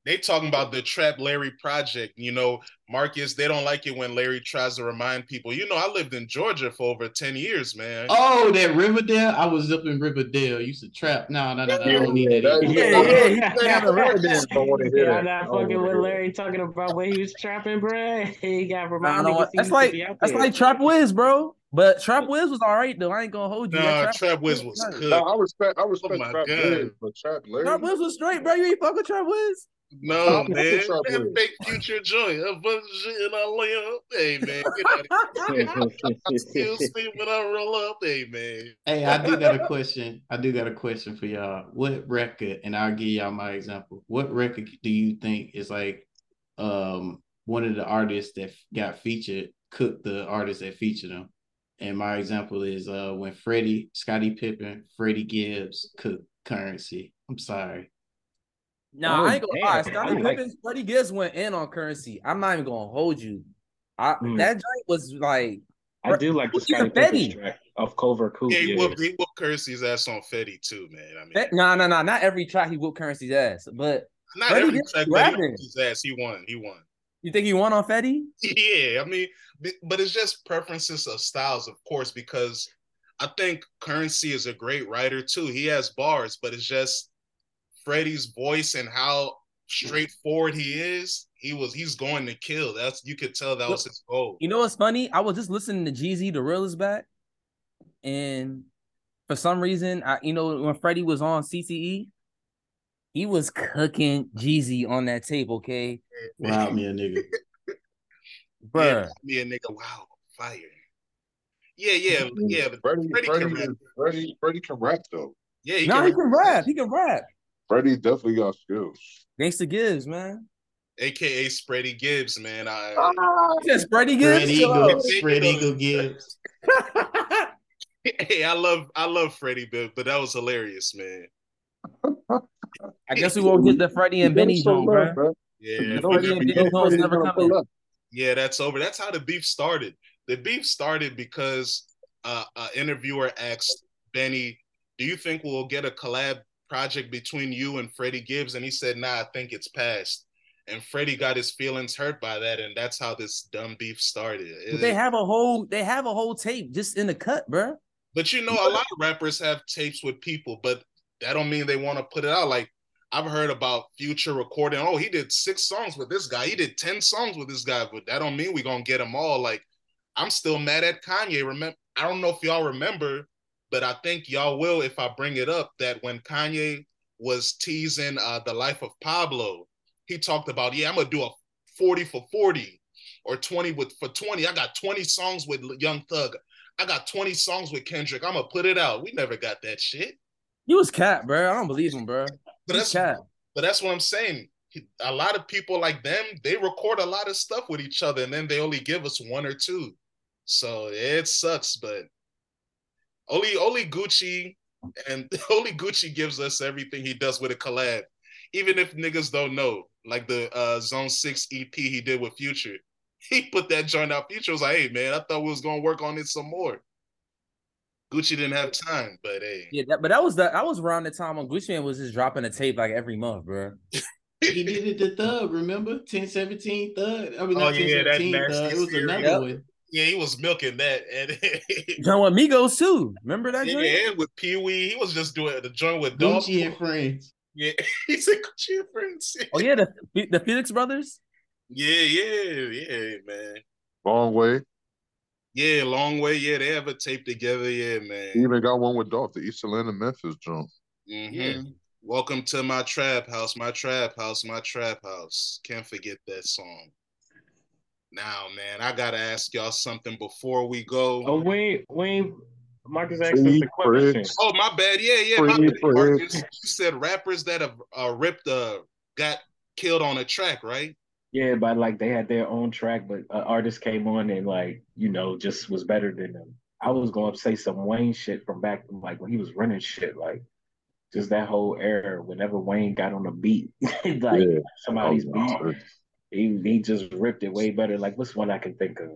They talking about the Trap Larry project. You know, Marcus, they don't like it when Larry tries to remind people. You know, I lived in Georgia for over 10 years, man. Oh, that Riverdale! I was up in Riverdale. Used to trap. No, no, no, no. I don't need that. That- either. Yeah, yeah, yeah. yeah, the Riverdale. I don't want to hear Yeah, that. I'm not fucking wanna with Larry talking about when he was trapping, bro. [laughs] He got reminded. no, that's like that's like Trap Wiz, bro. But Trap Wiz was all right though. I ain't gonna hold you. Nah, That Trap Wiz was good. Nah, I respect I oh respect Oh Trap God. Larry, but Trap Larry. Trap Wiz was straight, bro. You ain't fuck with Trap Wiz. No, man. Trap That Wiz. fake future joint. A bunch of shit and I lay up. Hey, man. Get out of here. [laughs] Still sleep when I roll up. Hey, man. Hey, I do got a question. I do got a question for y'all. What record, and I'll give y'all my example. What record do you think is like um one of the artists that got featured cooked the artist that featured them? And my example is uh when Freddie, Scottie Pippen, Freddie Gibbs cooked currency. I'm sorry. Nah, Oh, I ain't gonna lie. damn. Scottie I like- Pippen, Freddie Gibbs went in on currency. I'm not even gonna hold you. I, Mm. That joint was like, I do like the Who's Scotty Pippen's Fetty? track of Covert Coup. Yeah, he Yeah, whooped, he whooped Currency's ass on Fetty too, man. I mean, that, nah, nah, nah. Not every track he whooped currency's ass, but not Freddie every Gibbs track, but he whooped his ass. He won. He won. you think he won on Fetty? [laughs] Yeah, I mean, but it's just preferences of styles, of course, because I think Currency is a great writer too. He has bars, but it's just Freddie's voice and how straightforward he is. He was he's going to kill. That's you could tell that was his goal. You know what's funny? I was just listening to Jeezy, The Real is back, and for some reason, I you know when Freddie was on CTE, he was cooking Jeezy on that tape. Okay, Wow, me a nigga. [laughs] bruh. Yeah, me a nigga, wow, fire. Yeah, yeah, yeah, but Freddie, Freddie Freddie, can rap. Freddie, Freddie can rap though. yeah, he No, can he rap. can rap. He can rap. Freddie definitely got skills. Gangsta Gibbs, man. aka Spready Gibbs, man. I He said Freddie Gibbs. Spread. Eagle, Spread Eagle Gibbs. hey, I love I love Freddie Bibb, but that was hilarious, man. [laughs] I guess we won't get the Freddie and Benny So joint, bro. Yeah, You know Freddie and you Benny know Jones never coming. up. Yeah, that's over. That's how the beef started. The beef started because uh, an interviewer asked Benny, "Do you think we'll get a collab project between you and Freddie Gibbs?" And he said, "Nah, I think it's past." And Freddie got his feelings hurt by that, and that's how this dumb beef started. But they have a whole they have a whole tape just in the cut, bro. But you know, a lot of rappers have tapes with people, but that don't mean they want to put it out. Like I've heard about Future recording. Oh, he did six songs with this guy. He did ten songs with this guy, but that don't mean we gonna get them all. Like I'm still mad at Kanye. Remember, I don't know if y'all remember, but I think y'all will if I bring it up. That when Kanye was teasing uh, the life of Pablo, he talked about, yeah, I'm gonna do a 40 for 40 or 20 with for 20. I got 20 songs with Young Thug. I got 20 songs with Kendrick. I'm gonna put it out. We never got that shit. He was cat, bro. I don't believe him, bro. But He's that's cat. but that's what I'm saying. A lot of people like them, they record a lot of stuff with each other, and then they only give us one or two. So it sucks, but only only Gucci and [laughs] only Gucci gives us everything he does with a collab. Even if niggas don't know, like the uh, Zone Six EP he did with Future, [laughs] he put that joint out. Future was like, "Hey man, I thought we was gonna work on it some more." Gucci didn't have time, but hey, Yeah, that, but that was the that was around the time when Gucci man was just dropping a tape like every month, bro. He did it to Thug, remember? 1017 Thug. I mean, Oh, not yeah, that 1017 nasty Thug. It was another Yep. one. Yeah, he was milking that, and [laughs] John with Migos too. Remember that? joint? yeah, and with Pee Wee, he was just doing the joint with Dog. Gucci and friends. Yeah, [laughs] he said Gucci and friends. Oh yeah, the the Felix brothers. Yeah, yeah, yeah, man. Long way. Yeah, long way. Yeah, they have a tape together. Yeah, He man. even got one with Dolph, the East Atlanta Memphis joint. hmm Yeah. Welcome to my trap house, my trap house, my trap house. Can't forget that song. Now, man, I gotta ask y'all something before we go. Oh, wait, wait. Marcus asked us Free a question. Oh, my bad. Yeah, yeah, my bad, Marcus. You said rappers that have uh, ripped, uh, got killed on a track, right? Yeah, but like they had their own track, but uh, artists came on and like you know just was better than them. I was going to say some Wayne shit from back like when he was running shit, like just that whole era. Whenever Wayne got on a beat, [laughs] like Yeah. somebody's Oh, beat, he he just ripped it way better. Like what's one I can think of?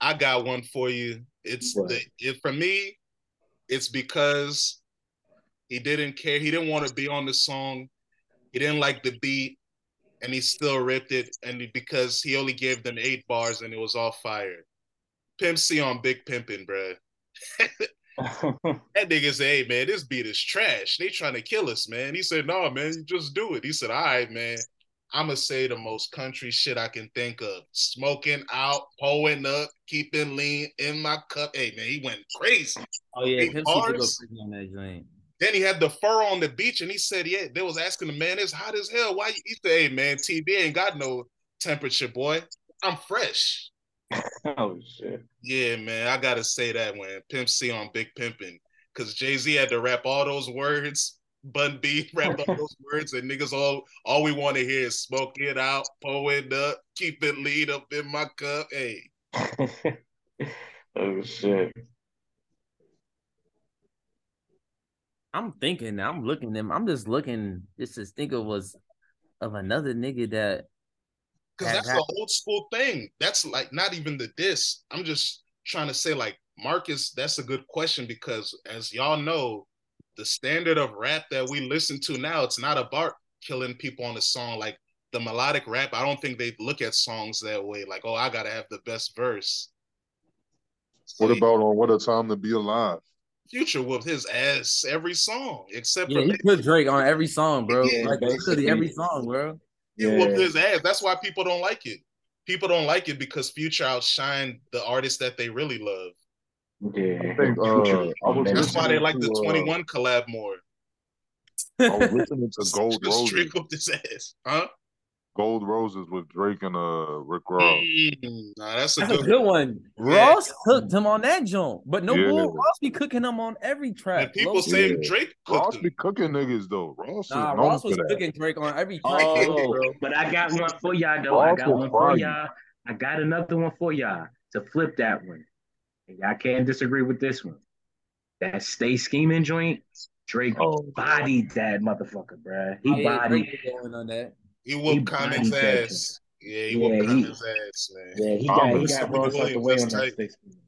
I got one for you. It's What? the it for me, it's because he didn't care. He didn't want to be on the song. He didn't like the beat, and he still ripped it. And because he only gave them eight bars, and it was all fire. Pimp C on Big Pimpin', bruh. [laughs] That nigga said, "Hey man, this beat is trash. They trying to kill us, man." He said, "No, man, just do it." He said, "All right, man." I'ma say the most country shit I can think of. Smoking out, pulling up, keeping lean in my cup. Hey man, he went crazy. Oh yeah, Eight Pimp C did go crazy on that joint. Then he had the fur on the beach, and he said, "Yeah." They was asking the man, "It's hot as hell. Why?" You? He said, "Hey man, TB ain't got no temperature, boy. I'm fresh." [laughs] oh shit! Yeah, man, I gotta say that when Pimp C on Big Pimpin', because Jay Z had to rap all those words. Bun B rapped all those words, and niggas all all we want to hear is smoke it out, pull it up, keep it lead up in my cup. Hey, [laughs] oh shit! I'm thinking, I'm looking them. I'm just looking just to think of was of another nigga that Because that's that- the old school thing. That's like not even the diss. I'm just trying to say, like, Marcus, that's a good question because as y'all know, the standard of rap that we listen to now, it's not about killing people on a song. Like the melodic rap, I don't think they look at songs that way. Like, oh, I gotta have the best verse. What So, about on What a Time to Be Alive? Future whooped his ass every song except yeah, for he put Drake on every song, bro. Yeah, like literally basically. every song, bro. He whooped his ass. That's why people don't like it. People don't like it because Future outshined the artists that they really love. Yeah. I think, uh, I was That's why they listening like the to, uh, 21 collab more. I was [laughs] listening to Gold Because Roses. Drake whooped his ass. Huh? Gold Roses with Drake and uh Rick Ross. Mm, nah, that's a That's a good good one. Yeah. Ross cooked him on that joint, but no Yeah. bull. Ross be cooking him on every track. And people Low- say Yeah. Drake cooked Ross him. be cooking niggas though. Ross nah, is known Ross for was that. cooking Drake on every track. Oh, bro. But I got one for y'all though. I got one for y'all. I got another one for y'all to flip that one. And y'all can't disagree with this one. That stay scheming joint. Drake Oh. bodied that motherfucker, bruh. He Yeah, bodied. Going on that. He whooped He Common's bodied that ass. Yeah, he Yeah, whooped he- Common's ass, man. Yeah, he Oh, got but he it's got Williams, Ross out the way on that's that tight. stay scheming.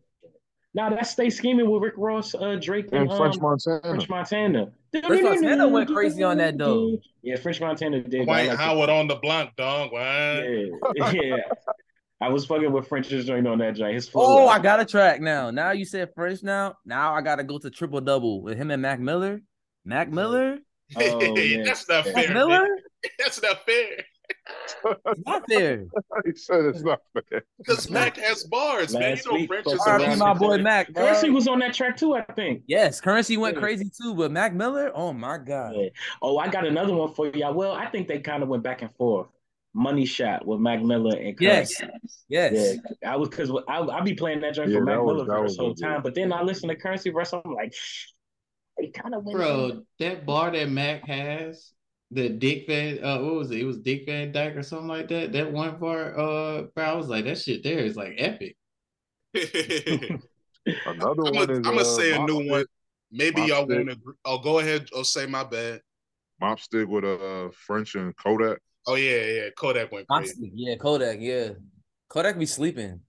Nah, that stay scheming with Rick Ross, uh, Drake, and, And um, French Montana. French Montana. French Montana went crazy on that, though. Yeah, French Montana did. but I Dwight like Howard it. on the block, dog. What? Yeah, [laughs] yeah. I was fucking with French's joint on that joint. His flow. Oh, was- I got a track now. Now you said French now. Now I gotta go to triple double with him and Mac Miller. Mac Miller? Oh, yeah. [laughs] That's not Yeah. Mac fair. Miller? man. [laughs] That's not fair. It's not there. [laughs] he said it's not fair. Because Mac has bars, man. Last You know week, French fucking is R.I.P. around my boy corner. Mac, bro. Currency was on that track too, I think. Yes, currency went Yeah. crazy too, but Mac Miller, oh my god. Yeah. Oh, I got another one for y'all. Well, I think they kind of went back and forth. Money shot with Mac Miller and Yes. Yes. Yeah, I was because I I be playing that joint Yeah, for Mac was- Miller that verse the whole time, but then I listen to Currency verse. I'm like, they kind of went. Bro, that bar that Mac has, the Dick Van, uh, what was it? It was Dick Van Dyke or something like that. That one bar, uh, bro, I was like, that shit there is like epic. [laughs] Another I'm one gonna is I'm uh, say a new Stick- one. Maybe Mop y'all Stick. won't agree. Oh, go ahead. Oh, say my bad. Mop Stick with uh French and Kodak. Oh yeah, yeah. Kodak went crazy. Honestly, yeah, Kodak, yeah. Kodak be sleeping.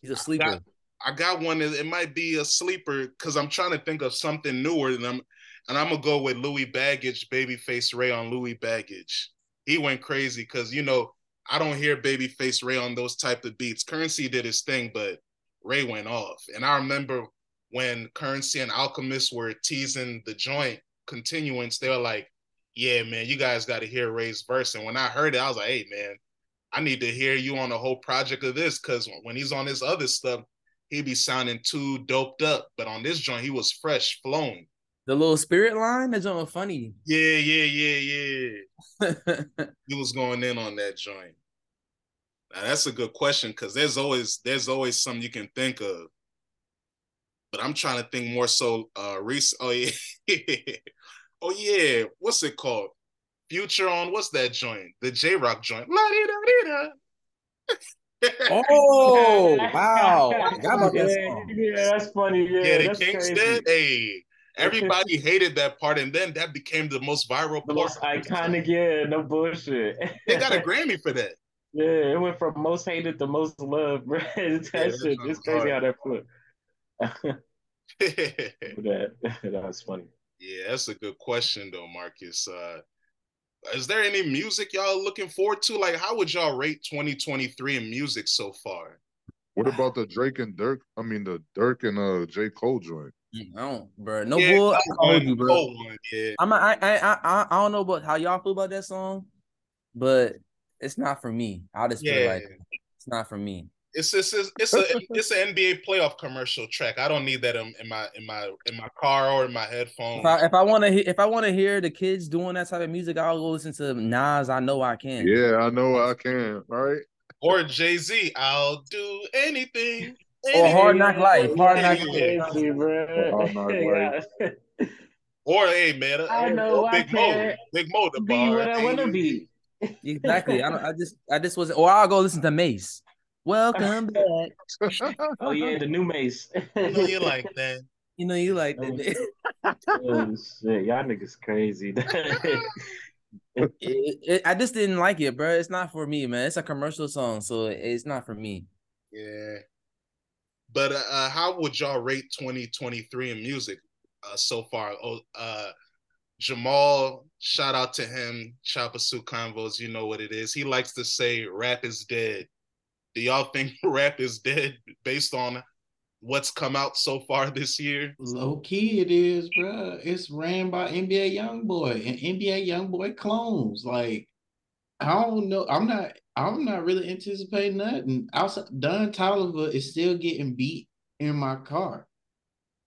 He's a sleeper. I got one. It might be a sleeper because I'm trying to think of something newer than I'm, and I'm gonna go with Louis Baggage, Babyface Ray on Louis Baggage. He went crazy because you know I don't hear Babyface Ray on those type of beats. Currency did his thing, but Ray went off. And I remember when Currency and Alchemist were teasing the joint continuance, they were like, "Yeah, man, you guys got to hear Ray's verse." And when I heard it, I was like, "Hey, man." I need to hear you on the whole project of this because when he's on his other stuff, he'd be sounding too doped up. But on this joint, he was fresh, flowing. The little spirit line, that joint was funny. Yeah, yeah, yeah, yeah. [laughs] He was going in on that joint. Now that's a good question because there's always there's always something you can think of. But I'm trying to think more so uh recent. Oh yeah. [laughs] oh yeah. What's it called? Future on what's that joint? The Jay Rock joint. La-di-da-di-da. oh, [laughs] wow. [laughs] I that yeah, yeah, that's funny. Yeah, Yeah, the that's Kings crazy. did. Hey, everybody [laughs] hated that part, and then that became the most viral The part. most iconic, yeah, no bullshit. They got a Grammy for that. yeah, it went from most hated to most loved, bro. that that shit, it's crazy how that flipped. that, that was funny. That's a good question though, Marcus. Uh, is there any music y'all looking forward to? Like, how would y'all rate 2023 in music so far? What about the Drake and Durk? I mean the Durk and uh J Cole joint. I don't, bro. No Yeah, bull. I told you, bro. Cole one, yeah. I'm a, I, I I I I don't know about how y'all feel about that song, but it's not for me. I just feel like it's not for me. It's it's it's, it's a it's an NBA playoff commercial track. I don't need that in, in my in my in my car or in my headphones. If I if I want to if I want to hear the kids doing that type of music, I'll go listen to Nas. I know I can. Yeah, I know I can. Right? or Jay Z, I'll do anything. Or Hard Knock Life. Hard Knock. Life. Bro. Hard Knock Life. Or hey man, uh, I know or I Big Mo, Big Mo the be bar. what I want to be. Exactly. I don't. I just I just wasn't. Or I'll go listen to Mase. Welcome [laughs] back. Oh yeah, the new Mase. [laughs] I know you like that. You know you like that. oh [laughs] shit, y'all niggas crazy. it, it, I just didn't like it, bro. It's not for me, man. It's a commercial song, so it's not for me. Yeah. But uh, uh how would y'all rate 2023 in music uh, so far? Oh, uh, Jamal, shout out to him. Chopper Suit Convos, you know what it is. He likes to say rap is dead. Do y'all think [laughs] rap is dead based on what's come out so far this year? Low key, it is, bro. It's ran by NBA YoungBoy and NBA YoungBoy clones. Like, I don't know. I'm not. I'm not really anticipating nothing. Outside, Don Toliver is still getting beat in my car.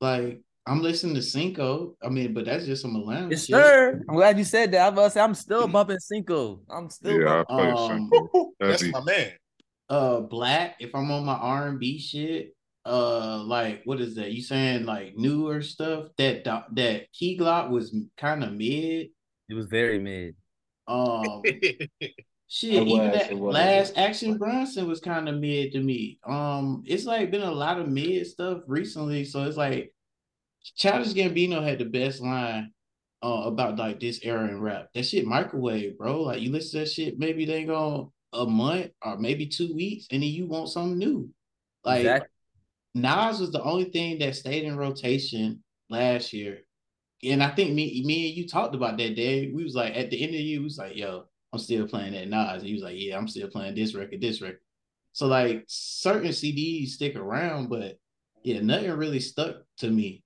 Like, I'm listening to Cinco. I mean, but that's just some Atlanta. Yes, shit. sir. I'm glad you said that. I was about to say I'm still bumping Cinco. I'm still Yeah, I bumping. play Um, Cinco. [laughs] That's Heavy. my man. Uh black if i'm on my r&b shit uh like what is that you saying like newer stuff that that key glock was kind of mid It was very mid. um [laughs] shit It even that was. last action bronson was kind of mid to me um it's like been a lot of mid stuff recently so it's like Childish Gambino had the best line uh, about like this era in rap. That shit microwave, bro. Like you listen to that shit, maybe they go a month or maybe two weeks, and then you want something new. Like Exactly. Nas was the only thing that stayed in rotation last year. And I think me, me and you talked about that day. We was like at the end of the year, we was like, yo, I'm still playing that Nas. And he was like, Yeah, I'm still playing this record, this record. So like certain CDs stick around, but yeah, nothing really stuck to me.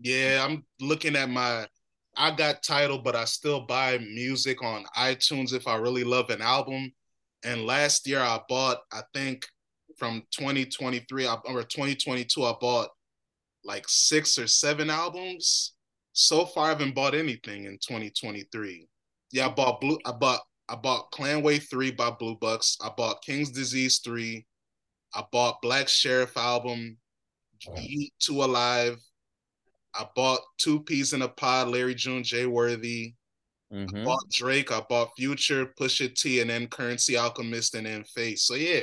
Yeah, I'm looking at my I got title, but I still buy music on iTunes if I really love an album. And last year I bought, I think from 2023 I- or 2022, I bought like six or seven albums. So far, I haven't bought anything in 2023. Yeah, I bought Blue. I bought I bought Clanway Three by Blue Bucks. I bought King's Disease Three. I bought Black Sherif album. Yeat Two Alive. I bought Two Peas in a Pod, Larry June, Jay Worthy. Mhm. I bought Drake. I bought Future, Pusha T, and then Currency Alchemist, and then Face. So yeah,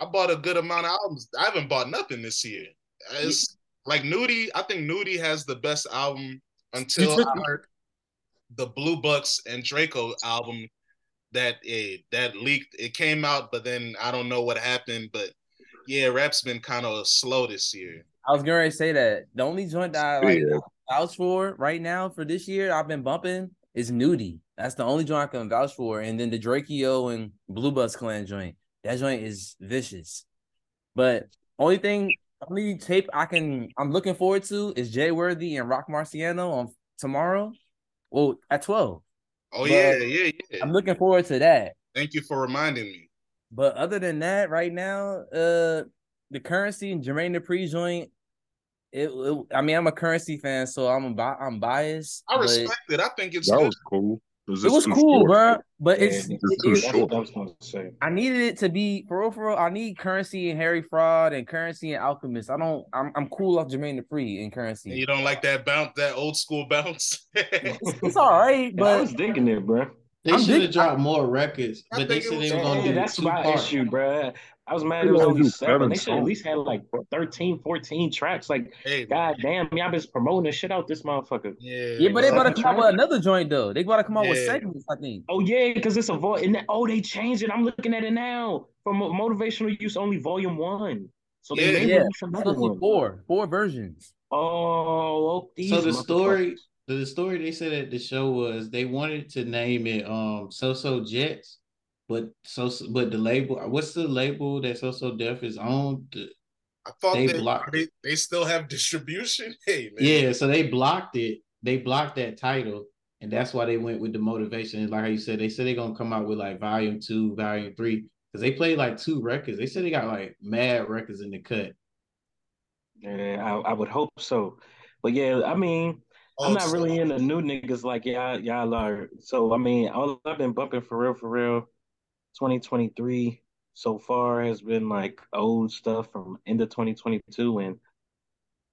I bought a good amount of albums. I haven't bought nothing this year. It's like Nudie. I think Nudie has the best album until I heard the Blue Bucks and Drakeo album that it that leaked. It came out, but then I don't know what happened. But yeah, rap's been kind of slow this year. I was going to say that the only joint that I like Yeah. vouch for right now for this year I've been bumping is Nudie. That's the only joint I can vouch for. And then the Drakeo and Blue Bucks Clan joint. That joint is vicious. But only thing, only tape I can I'm looking forward to is Jay Worthy and Roc Marciano on tomorrow. Well, at 12. Oh But yeah, yeah, yeah. I'm looking forward to that. Thank you for reminding me. But other than that, right now, uh, the currency and Jermaine Dupri joint. It, it- I mean, I'm a currency fan, so I'm bi- I'm biased. I but respect it. I think it's That good. was cool. It was, it was cool, short. bro. But it's, Yeah, it- it's too it's- short. I was gonna say. I needed it to be for real, for real. I need currency and Harry Fraud and currency and Alchemist. I don't. I'm I'm cool off Jermaine Dupri and currency. You don't like that bounce, that old school bounce. It's, [laughs] it's all right, But I was digging it, bro. They should have dropped more records, I but they said they were gonna Yeah, do that's two my parts. issue, bro. I was mad They it was only seven. seven They should at least had like 13, 14 tracks. Like, hey, god damn, y'all been promoting the shit out this motherfucker. yeah, yeah, but they about to come out with another joint though. They about to come out with segments. I think. Oh yeah, because it's a voice. And that, oh, they changed it. I'm looking at it now for mo- motivational use only, volume one. So they Yeah. made Yeah, release It's another supposed to be one. four, four versions. Oh, oh, these So the story, the, the story they said at the show was they wanted to name it um So So Jets, but so but the label, what's the label that So So Def is on? I thought They they, blocked- they they still have distribution. [laughs] Hey man, Yeah, so they blocked it. They blocked that title, and that's why they went with the motivation. Like how you said, they said they're gonna come out with like volume two, volume three, because they played like two records. They said they got like mad records in the cut. Yeah, I, I would hope so. But yeah, I mean, I'm Oh, not so- really into new niggas like y'all, y'all are. So I mean, all I've been bumping for real, for real, 2023 so far has been like old stuff from end of 2022, and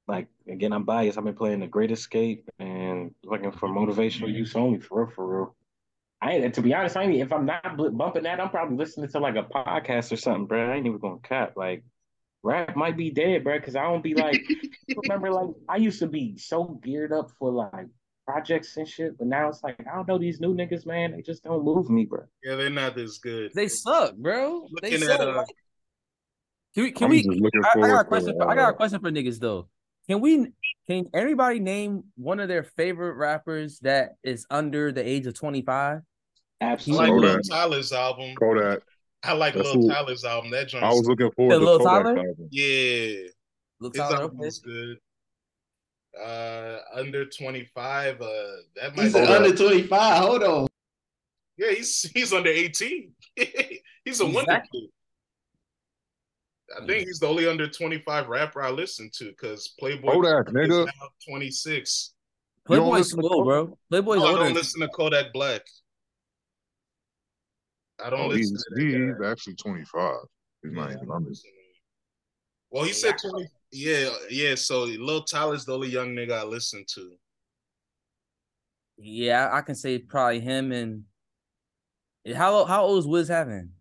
like again, I'm biased. I've been playing The Great Escape and looking for motivational use only for real, for real. I to be honest, I ain't, if I'm not bumping that, I'm probably listening to like a podcast or something, bro. I ain't even gonna cap. Like, rap might be dead, bro, because I don't be like [laughs] remember like I used to be so geared up for like projects and shit. But now it's like I don't know these new niggas, man. They just don't move me, bro. Yeah, they're not as good. They suck, bro. They suck. at uh, Can we? Can I'm we? I, I got a question. For, I got uh, a question for niggas though. Can we? Can everybody name one of their favorite rappers that is under the age of twenty five? I like Absolutely. Kodak. Lil Tyler's album. Kodak. I like That's Lil who- Tyler's album. That joint. I was looking forward Yeah, to Lil Kodak's Tyler? album. yeah, Look, his Tyler, album okay. was good. Uh, under twenty five. Uh, that might. said be- under 25. Hold on. Yeah, he's he's under eighteen. [laughs] he's a wonder Exactly. kid. I think he's the only under twenty five rapper I listen to because Playboy Kodak, is nigga. now twenty six. You don't Playboy's listen to slow, Kodak? bro. Playboy's I older. don't than- listen to Kodak Black. I don't Oh, listen he's, to that he- guy. he's actually 25. He's not Yeah, I even don't under. listen to him. Well, he said 20. Yeah, yeah. So Lil Tyler's the only young nigga I listen to. Yeah, I can say probably him and how how old is Wiz having?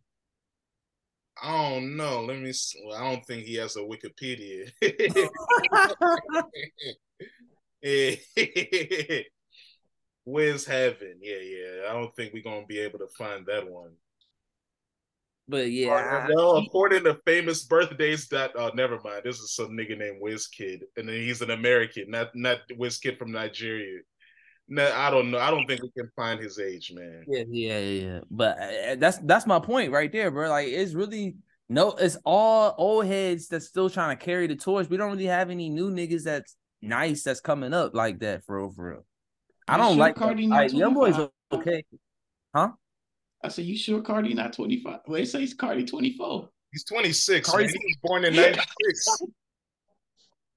I don't know. Let me. Well, I don't think he has a Wikipedia. [laughs] [laughs] Wiz Heaven. Yeah, yeah. I don't think we're gonna be able to find that one. But yeah, well, according to famous birthdays, that oh, never mind. This is some nigga named Wiz Kid, and then he's an American, not not Wiz Kid from Nigeria. No, I don't know. I don't think we can find his age, man. Yeah, yeah, yeah, yeah. But uh, that's that's my point right there, bro. Like it's really no, it's all old heads that's still trying to carry the torch. We don't really have any new niggas that's nice that's coming up like that for real, for real. I don't like Carti like, young boys 25? okay. I said, you sure Carti not 25? Well, they say he's Carti 24. He's 26. Carti's- man. He was born in 96.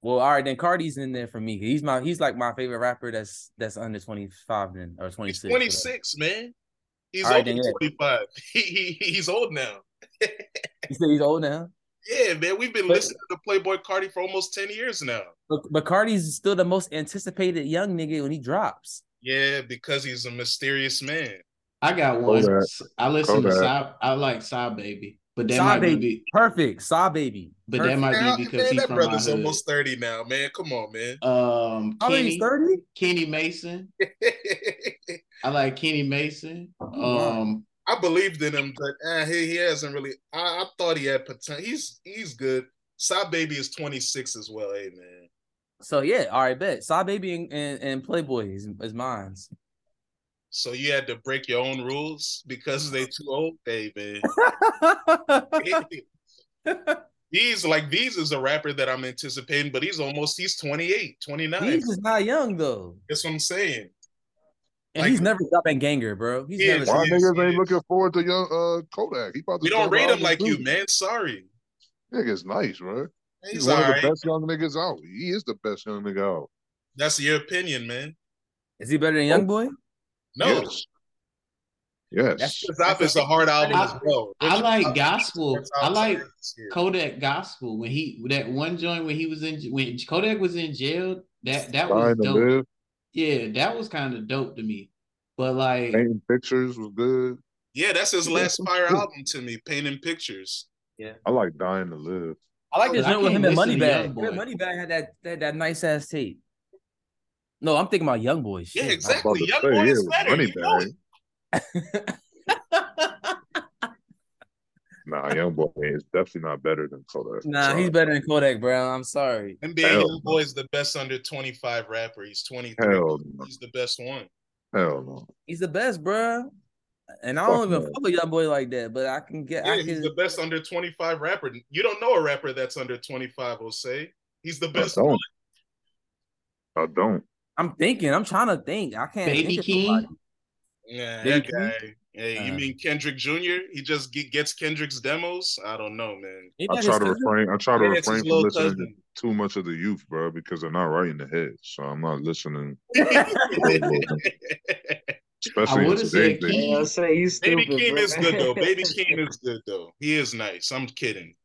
Well, all right, then Carti's in there for me. He's my he's like my favorite rapper that's that's under 25 then or 26. He's 26, man. He's All right, over then, yeah. 25. [laughs] He, he he's old now. You said he's old now? Yeah, man. We've been But- listening to Playboy Carti for almost 10 years now. But, but Carti's still the most anticipated young nigga when he drops. Yeah, because he's a mysterious man. I got one. Kodak. I listen to Kodak. I like Sada Baby, but that Saw might baby, be, perfect. Saw baby, but that might Man, be because man, he's that from my hood. almost 30 now, man. Come on, man. Um, How old Kenny, 30? Kenny Mason. [laughs] I like Kenny Mason. Um, I believed in him, but eh, he, he hasn't really. I, I thought he had potential. He's he's good. Sada Baby is 26 as well. Hey, man. So yeah, all right, bet. Saw baby and, and, and Playboy is, is mine. So you had to break your own rules because they too old? baby. [laughs] these like these is a rapper that I'm anticipating, but he's almost he's 28, 29. he's just not young though. That's what I'm saying. And Like- he's never dropping ganger, bro. He's He never is. Why Yes, niggas ain't yes. looking forward to young uh Kodak? He about to We don't drop rate him album like you, man. Sorry. Nigga's nice, bro. He's, He's all one of right. the best young niggas out. He is the best young nigga out. That's your opinion, man. Is he better than Young Boy? No, Yes. Yes. That's- his album is a hard album I- as well. I like gospel. I like outside this year. Kodak Gospel when he that one joint when he was in when Kodak was in jail. That that Dying was dope. Yeah, that was kind of dope to me. But like, Painting pictures was good. Yeah, that's his last [laughs] fire album to me, painting pictures. Yeah, I like dying to live. I like oh, this I joint with can't him and listen to Moneybag. Youngboy. Moneybag had that that, that nice ass tape. No, I'm thinking about Young Boy. Yeah, Shit. exactly. to Young say, Boy yeah, is better. Money You know bag. [laughs] Nah, young boy is definitely not better than Kodak. Nah, Sorry. he's better than Kodak, bro. I'm sorry. NBA Hell Young Boy is the best under 25 rapper. He's 23. Hell no. He's the best one. Hell no. He's the best, bro. And I Fuck don't even no. fuck with Young Boy like that, but I can get. Yeah, I he's the best under 25 rapper. You don't know a rapper that's under 25, say He's the I best don't. one. I don't. I'm thinking. I'm trying to think. I can't. Baby think King? Yeah, Baby that guy. Hey, you Uh. mean Kendrick Jr.? He just get, gets Kendrick's demos? I don't know, man. I try to refrain. I try to Yeah, refrain from little listening to too much of the youth, bro, because they're not right in the head. So I'm not listening, [laughs] especially I in would've today's said day. Yeah, I say you Baby stupid. Keem bro. is good though. Baby [laughs] Keem is good though. He is nice. I'm kidding.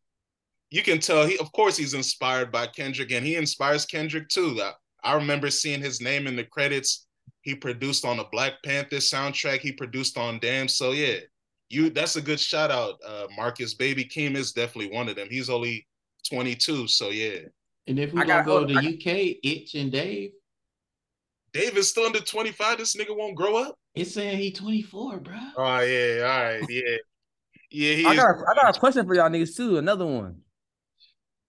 You can tell he, of course, he's inspired by Kendrick, and he inspires Kendrick too. I, I remember seeing his name in the credits. He produced on a Black Panther soundtrack. He produced on Damn. So yeah, you that's a good shout out, uh, Marcus. Baby Keem is definitely one of them. He's only 22, so yeah. and if we I gonna go to I- UK, Itch and Dave. David's still under 25. This nigga won't grow up. It's saying he 24, bro. Oh yeah, all right, yeah, yeah. He I is. got a, I got a question for y'all niggas too. Another one.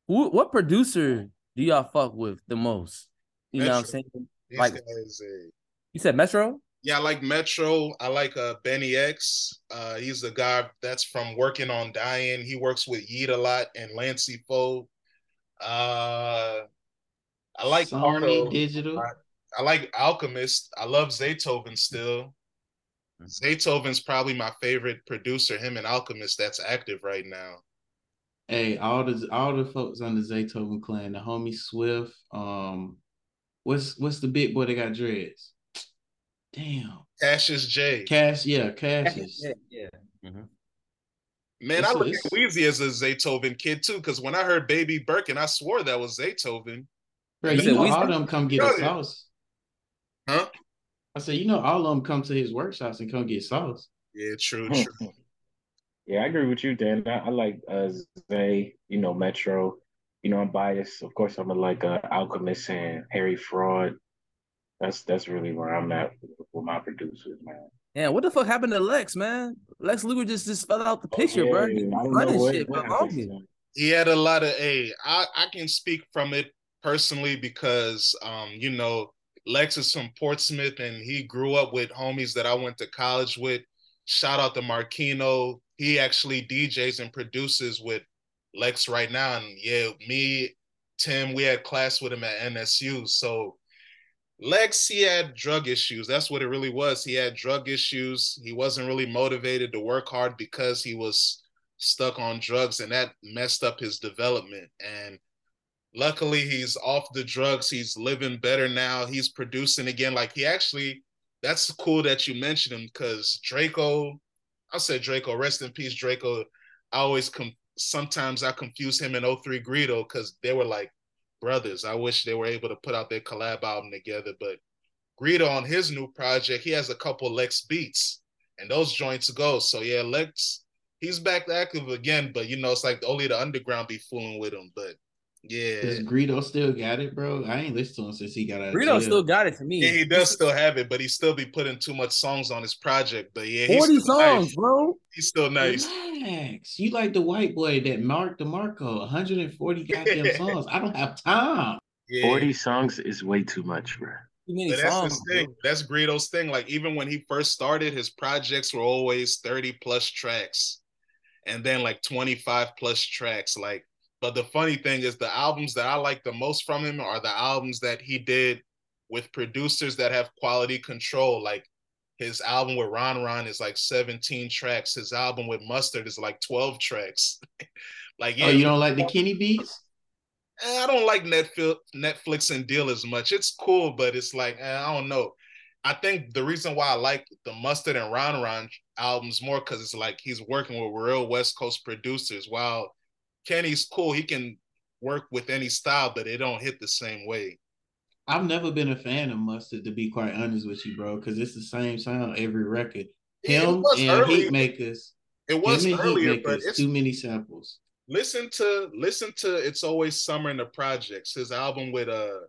Who, what producer do y'all fuck with the most? You know what I'm saying? These like- guys, uh, You said Metro? yeah, I like Metro. I like uh BNYX. Uh, he's the guy that's from Working on Dying. He works with Yeat a lot and Lancey Foux. Uh, I like Sony Cardo. Digital. I- I like Alchemist. I love Zaytoven still. Zaytoven's probably my favorite producer. Him and Alchemist that's active right now. Hey, all the all the folks on the Zaytoven clan, the homie Swift. Um, what's what's the big boy that got dreads? Damn, Cassius J. Cash. Yeah, Cassius. yeah. Mm-hmm. Man, It's I a- look it's- at Weezy as a Zaytoven kid too, because when I heard Baby Birkin, I swore that was Zaytoven. Bro, You you know we- all of them come get a Brother. sauce. Huh? I said, you know, all of them come to his workshops and come get sauce. Yeah, true, Hmm. true. Yeah, I agree with you, Dan. I, I like uh, Zay, you know, Metro. You know, I'm biased. Of course, I'm a, like uh, Alchemist and Harry Fraud. That's that's really where I'm at with my producers, man. Yeah, what the fuck happened to Lex, man? Lex Luger just just fell out the picture, bro. Oh, Yeah, He running what, shit what for happened longest. to him. He had a lot of a. I I can speak from it personally because um you know Lex is from Portsmouth and he grew up with homies that I went to college with. Shout out to Marquino. He actually DJs and produces with Lex right now. And yeah, me, Tim, we had class with him at NSU. So Lex, he had drug issues. That's what it really was. He had drug issues. He wasn't really motivated to work hard because he was stuck on drugs, and that messed up his development. And luckily, he's off the drugs. He's living better now. He's producing again. Like he actually, that's cool that you mentioned him because Drakeo, I said Drakeo, rest in peace, Drakeo. I always com- sometimes I confuse him and 03 Greedo because they were like brothers. I wish they were able to put out their collab album together. But Greedo on his new project, he has a couple Lex beats, and those joints go. So yeah, Lex, he's back active again. But you know, it's like only the underground be fooling with him. But yeah, Does Greedo still got it, bro? I ain't listened to him since he got out of jail. still got it to me. yeah, he does still have it, but he still be putting too much songs on his project. But yeah, he's 40 songs, nice. bro. He's still nice. Relax. You like the white boy that Mac DeMarco, 140 [laughs] goddamn songs. I don't have time. Yeah. 40 songs is way too much, bro. Too many But that's songs. his thing. bro. That's Greedo's thing. Like even when he first started, his projects were always 30 plus tracks and then like 25 plus tracks. Like, but the funny thing is the albums that I like the most from him are the albums that he did with producers that have quality control. Like his album with Ron Ron is like 17 tracks. His album with Mustard is like 12 tracks. [laughs] like, yeah, oh, you don't like the Kenny beats? Eh, I don't like Netflix, Netflix and deal as much. It's cool, but it's like eh, I don't know. I think the reason why I like the Mustard and Ron Ron albums more because it's like he's working with real West Coast producers. While Kenny's cool, he can work with any style, but it don't hit the same way. I've never been a fan of Mustard, to be quite honest with you, bro, because it's the same sound every record. Him and early. Heatmakers. It was earlier, but it's too many samples. listen to listen to it's always summer in the projects his album with uh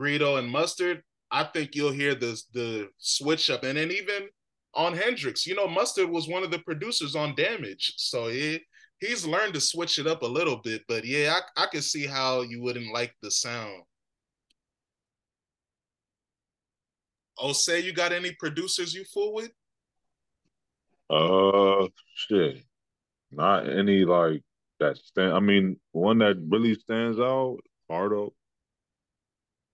Greedo and Mustard I think you'll hear the the switch up and then even on Hendrix you know Mustard was one of the producers on Damage so he he's learned to switch it up a little bit but yeah I I can see how you wouldn't like the sound Oh say you got any producers you fool with Uh, shit. Not any like that stand. I mean, one that really stands out, Cardo.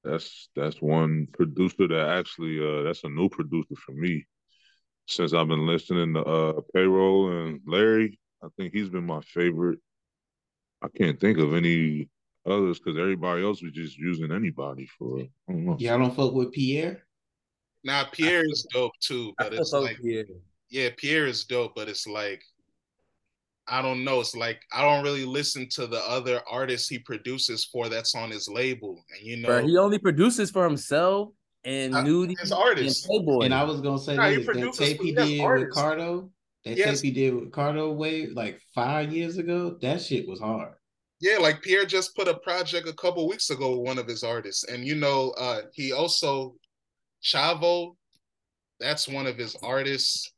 That's that's one producer that actually uh that's a new producer for me. Since I've been listening to uh Payroll and Larry, I think he's been my favorite. I can't think of any others because everybody else was just using anybody for yeah, I don't know. Y'all don't fuck with Pierre? now Pierre is dope too but feel it's like weird. yeah, Pierre is dope, but it's like I don't know. It's like I don't really listen to the other artists he produces for that's on his label. And you know, Bro, he only produces for himself and Uh, Nudie his and artists. Playboy. And I was gonna say Nah, he this, that produces tape he he has did with artists. Cardo, that He tape he did with Cardo Wave like five years ago, that shit was hard. yeah, like Pierre just put a project a couple weeks ago with one of his artists. And you know, uh, he also Chavo, that's one of his artists.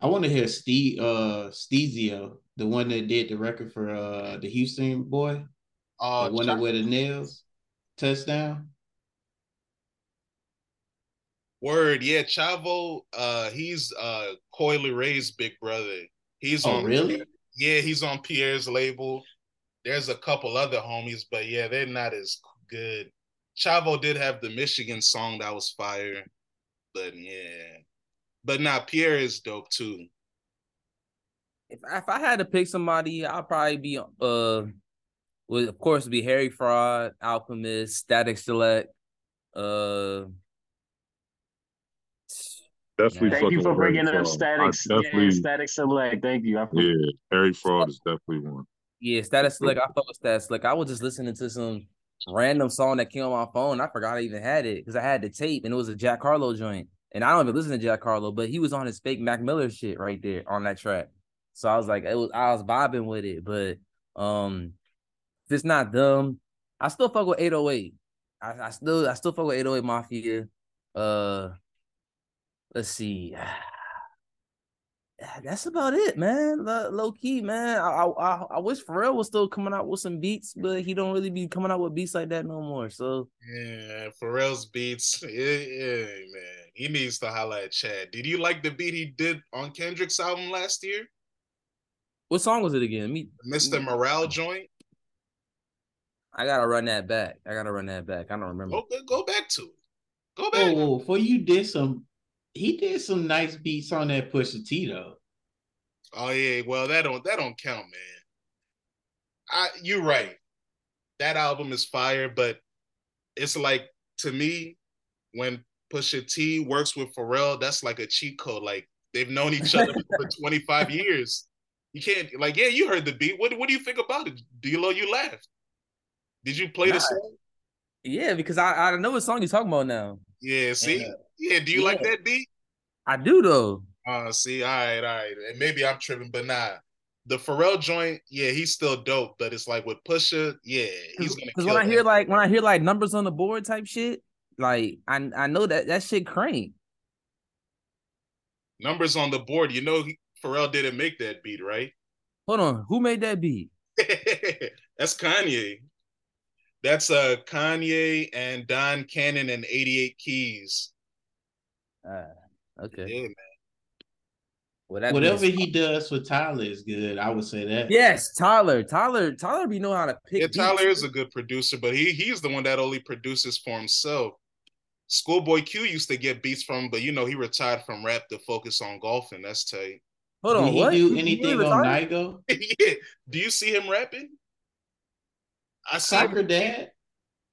I want to hear Steve uh Stezio, the one that did the record for uh the Houston boy, Uh, the one that with the nails touchdown. Word, yeah, Chavo. Uh, he's uh Coi Leray's big brother. He's Oh, on really? Yeah, he's on Pierre's label. There's a couple other homies, but yeah, they're not as good. Chavo did have the Michigan song that was fire, but yeah, but now Pierre is dope too. If if I had to pick somebody, I'd probably be uh, would of course be Harry Fraud, Alchemist, Statik Selektah. Uh, Definitely Thank Thank you for with Harry bringing up Fraud. statics. I definitely, Yeah, static select. Thank you. I yeah, Harry Fraud is definitely one. yeah, Statik Selektah. I fuck with Statik Selektah. I was just listening to some random song that came on my phone. I forgot I even had it because I had the tape and it was a Jack Harlow joint. And I don't even listen to Jack Harlow, but he was on his fake Mac Miller shit right there on that track. So I was like, it was I was vibing with it, but um, if it's not them, I still fuck with 808. I, I still I still fuck with 808 Mafia. Uh, let's see. [sighs] That's about it, man. Low, low key, man. I, I I I wish Pharrell was still coming out with some beats, but he don't really be coming out with beats like that no more. So Yeah, Pharrell's beats. Yeah, yeah, man. He needs to highlight Chad. Did you like the beat he did on Kendrick's album last year? what song was it again? Me, Mr. Morale joint? I gotta run that back. I gotta run that back. I don't remember. Go go back to it. Go oh, back. Oh, whoa, before you did some, he did some nice beats on that Pusha T though. Oh yeah, well that don't that don't count, man. I you're right. That album is fire, but it's like to me when Pusha T works with Pharrell, that's like a cheat code. Like they've known each other [laughs] for 25 years. You can't like yeah, you heard the beat. What what do you think about it? D-Lo, you laughed. Did you play Nah. the song? Yeah, because I I know what song you're talking about now. Yeah, see? Yeah. Yeah, do you like that beat? I do though. Uh see, all right, all right. And maybe I'm tripping, but nah. The Pharrell joint, yeah, he's still dope, but it's like with Pusha, yeah, he's gonna Because kill when I hear that. like when I hear like numbers on the board type shit, like I I know that that shit crank. numbers on the board. You know, he, Pharrell didn't make that beat, right? Hold on, who made that beat? [laughs] That's Kanye. That's uh Kanye and Don Cannon and 88 Keys. Uh, okay. Yeah, man. Well, Whatever means- he does for Tyler is good. I would say that. Yes, Tyler. Tyler. Tyler be know how to pick. Yeah, Tyler beats. is a good producer, but he he's the one that only produces for himself. Schoolboy Q used to get beats from, but you know he retired from rap to focus on golfing. That's tight. Hold Did on. he what? do He- he anything on? Nigo? [laughs] yeah. Do you see him rapping? I see. him- Soccer dad?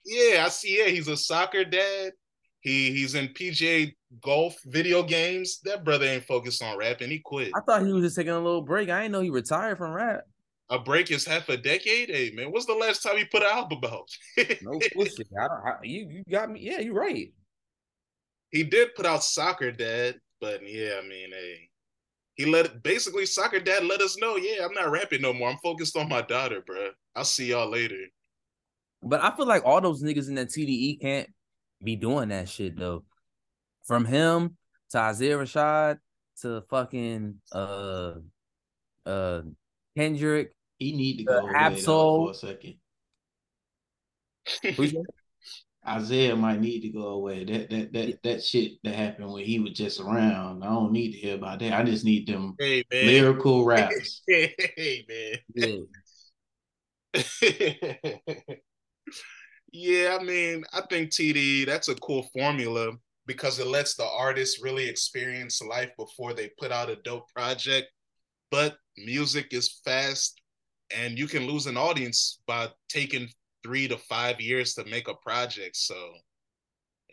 Yeah, I see. Yeah, he's a soccer dad. He he's in PGA golf video games. That brother ain't focused on rapping. He quit. I thought he was just taking a little break. I didn't know he retired from rap. A break is half a decade. Hey man, what's the last time he put an album out? [laughs] No. I don't. I, you you got me. Yeah, you're right. he did put out soccer dad, but yeah, I mean, hey, he let basically soccer dad let us know. Yeah, I'm not rapping no more. I'm focused on my daughter, bro. I'll see y'all later. But I feel like all those niggas in that TDE can't be doing that shit though. From him to Isaiah Rashad to fucking uh uh Kendrick. He need to go away though, Absol- for a second. [laughs] Isaiah might need to go away. That that that that shit that happened when he was just around. I don't need to hear about that. I just need them hey man. lyrical [laughs] raps. hey man. Yeah. [laughs] yeah, I mean, I think TD that's a cool formula because it lets the artist really experience life before they put out a dope project. But music is fast and you can lose an audience by taking three to five years to make a project. So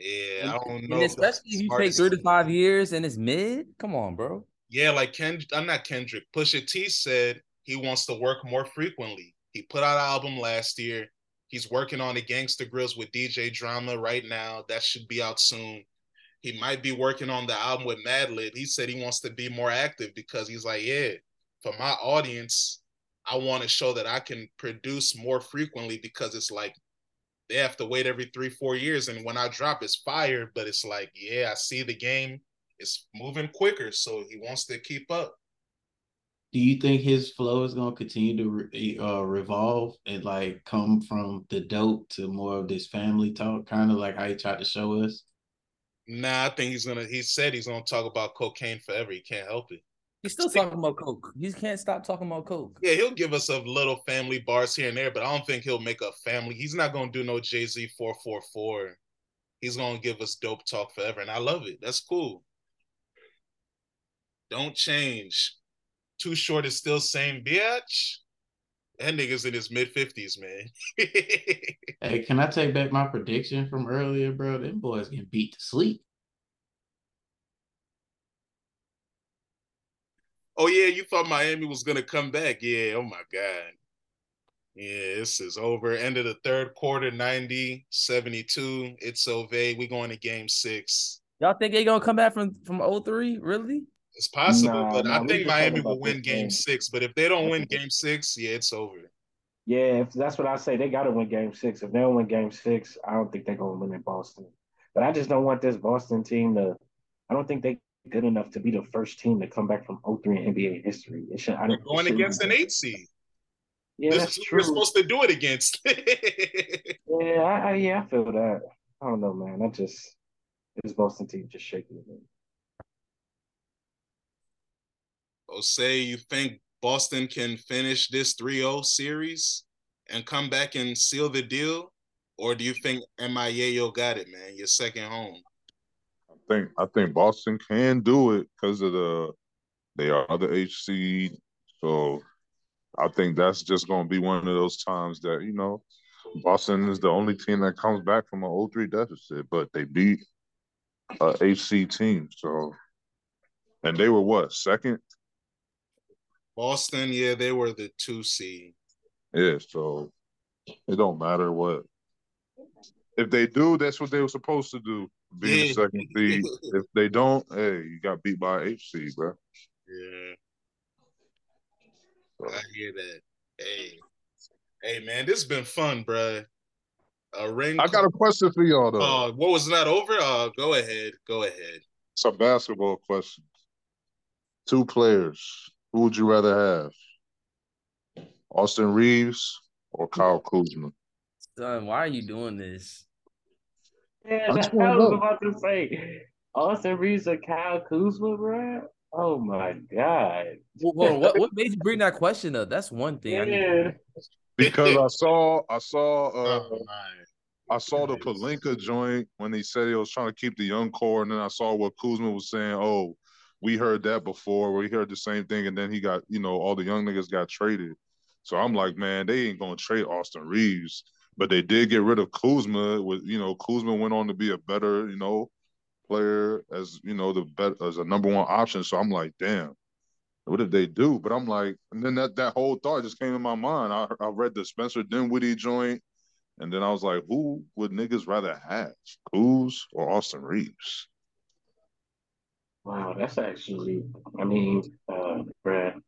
yeah, I don't know. And especially if you take three to five years and it's mid. Come on, bro. Yeah, like Ken, I'm not Kendrick. Pusha T said he wants to work more frequently. He put out an album last year. He's working on the Gangsta Grillz with DJ Drama right now. That should be out soon. He might be working on the album with Madlib. He said he wants to be more active because he's like, yeah, for my audience, I want to show that I can produce more frequently because it's like they have to wait every three, four years. And when I drop, it's fire, but it's like, yeah, I see the game is moving quicker, so he wants to keep up. Do you think his flow is going to continue to re- uh, revolve and like come from the dope to more of this family talk, kind of like how he tried to show us? Nah, I think he's gonna. He said he's gonna talk about cocaine forever. He can't help it. He's still talking about coke. He can't stop talking about coke. Yeah, he'll give us a little family bars here and there, but I don't think he'll make a family. He's not gonna do no Jay Z four four four. He's gonna give us dope talk forever, and I love it. That's cool. Don't change. Too short is still same bitch. That nigga's in his mid fifties, man. [laughs] Hey, can I take back my prediction from earlier, bro? Them boys getting beat to sleep. oh yeah, you thought Miami was gonna come back. Yeah, oh my God. Yeah, this is over. End of the third quarter, 90, 72. It's over. We going to game six. Y'all think they gonna come back from from 03? Really? It's possible, Nah, but nah, I think Miami will win game game. six. But if they don't win game six, yeah, it's over. Yeah, if that's what I say. They got to win Game Six. If they don't win Game Six, I don't think they're gonna win in Boston. But I just don't want this Boston team to. I don't think they good enough to be the first team to come back from 03 in NBA history. It should. I don't. going against an eight seed. Yeah, this that's true. we're supposed to do it against. [laughs] Yeah, I, I, yeah, I feel that. I don't know, man. I just this Boston team just shaking me. Oh, say you think Boston can finish this 3-0 series and come back and seal the deal? Or do you think MIA got it, man? Your second home. I think I think Boston can do it because of the they are other HC. So I think that's just gonna be one of those times that, you know, Boston is the only team that comes back from an 0-3 deficit, but they beat a HC team. So and they were what, second? Boston, yeah, they were the two seed. Yeah, so it don't matter what. If they do, that's what they were supposed to do. Being the second seed. If they don't, hey, you got beat by HC, bro. Yeah. I hear that. Hey, hey, man, this has been fun, bruh. A ring. I got a question for y'all though. Uh, what was not over? Uh, go ahead. Go ahead. Some basketball questions. Two players. Who would you rather have? Austin Reaves or Kyle Kuzma? Son, why are you doing this? Yeah, I that's just what I was about to say. Austin Reaves or Kyle Kuzma, bro. Oh my god. Well, hold what what made you bring that question up? That's one thing. I Yeah. Because I saw I saw uh oh. I saw the Pelinka joint when he said he was trying to keep the young core, and then I saw what Kuzma was saying. Oh, we heard that before. We heard the same thing, and then he got, you know, all the young niggas got traded. So I'm like, man, they ain't gonna trade Austin Reaves, but they did get rid of Kuzma. With you know, Kuzma went on to be a better, you know, player as you know the bet as a number one option. So I'm like, damn, what did they do? But I'm like, and then that that whole thought just came in my mind. I I read the Spencer Dinwiddie joint. And then I was like, who would niggas rather have, Kuz or Austin Reaves? Wow, that's actually I mean, uh bruh.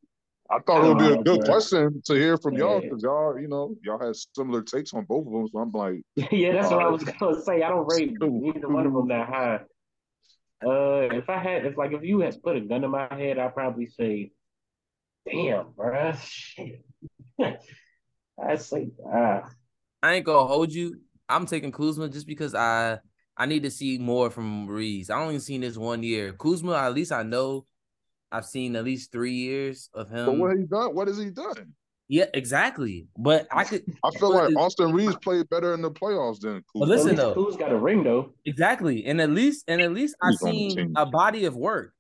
I thought it would be a Oh, good okay. question to hear from y'all because y'all, you know, y'all had similar takes on both of them. So I'm like, [laughs] yeah, that's what I Uh, was gonna say. I don't rate [laughs] Ooh, either one of them that high. Uh, if I had, if like if you had put a gun in my head, I'd probably say, "Damn, bruh, [laughs] shit." I'd say, ah, I ain't gonna hold you. I'm taking Kuzma just because I I need to see more from Reaves. I only seen this one year. Kuzma, at least I know I've seen at least three years of him. but him. what he done? What has he done? Yeah, exactly. But I could [laughs] I feel like it- Austin Reaves played better in the playoffs than Kuz. But listen, at though. least Kuz got a ring though. exactly, and at least and at least I He's on the seen a body of work.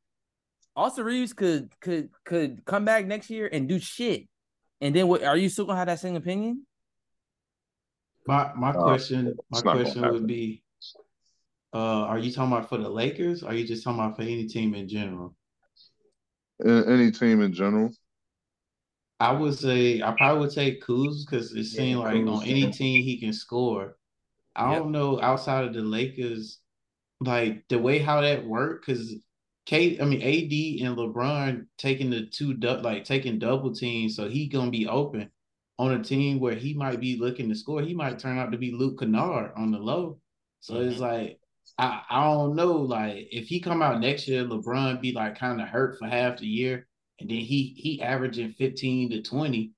Austin Reaves could could could come back next year and do shit. And then what? Are you still gonna have that same opinion? My my Uh, question, my it's not gonna question would be, uh, are you talking about for the Lakers? Or are you just talking about for any team in general? In- any team in general. I would say I probably would take Kuz because it seemed Yeah, like Kuz, on any yeah. team he can score. I Yep. don't know outside of the Lakers, like the way how that worked because Kate, I mean AD and LeBron taking the two du- like taking double teams, so he gonna be open. on a team where he might be looking to score, he might turn out to be Luke Kennard on the low. So mm-hmm. it's like I, I don't know. Like if he come out next year, LeBron be like kind of hurt for half the year, and then he he averaging 15 to 20,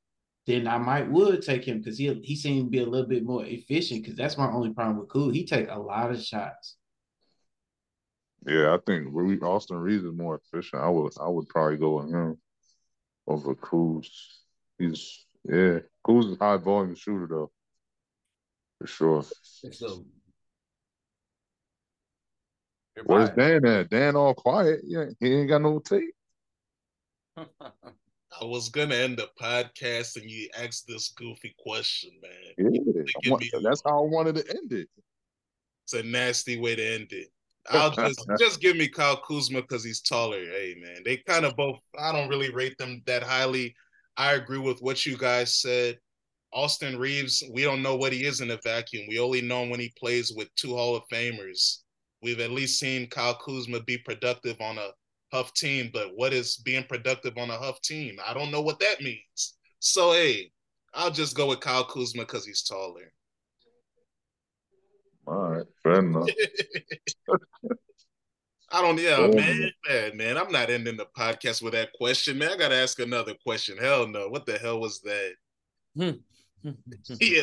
then I might would take him because he he seemed to be a little bit more efficient. Because that's my only problem with Cool. He take a lot of shots. Yeah, I think Austin Reaves is more efficient. I would I would probably go with him over Kuz. He's yeah, Kuz is high volume shooter though, for sure. So, Where's Dan at? Dan all quiet. Yeah, he ain't got no tape. [laughs] I was gonna end the podcast and you asked this goofy question, man. Yeah, that's how I wanted to end it. It's a nasty way to end it. I'll just [laughs] just give me Kyle Kuzma because he's taller. Hey man, they kind of both. I don't really rate them that highly. I agree with what you guys said. Austin Reaves, we don't know what he is in a vacuum. We only know him when he plays with two Hall of Famers. We've at least seen Kyle Kuzma be productive on a Huff team, but what is being productive on a Huff team? I don't know what that means. So hey, I'll just go with Kyle Kuzma because he's taller. All right, fair enough. [laughs] I don't, yeah, man, man, man. I'm not ending the podcast with that question, man. I gotta ask another question. Hell no, what the hell was that? yeah,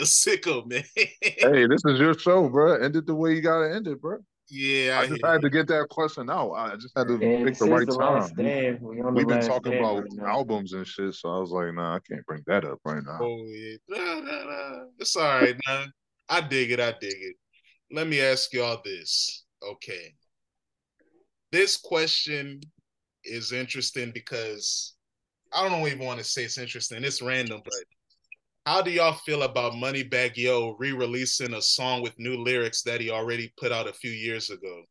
sicko, man. hey, this is your show, bro. End it the way you gotta end it, bro. Yeah, I, I just had to get that question out. I just had to pick the right the time. We, have been talking about right albums and shit, so I was like, nah, I can't bring that up right now. Oh yeah, nah, nah, nah. it's all right, [laughs] man. I dig it. I dig it. Let me ask y'all this. Okay, this question is interesting because I don't even want to say it's interesting. It's random, but how do y'all feel about Moneybagg Yo re-releasing a song with new lyrics that he already put out a few years ago?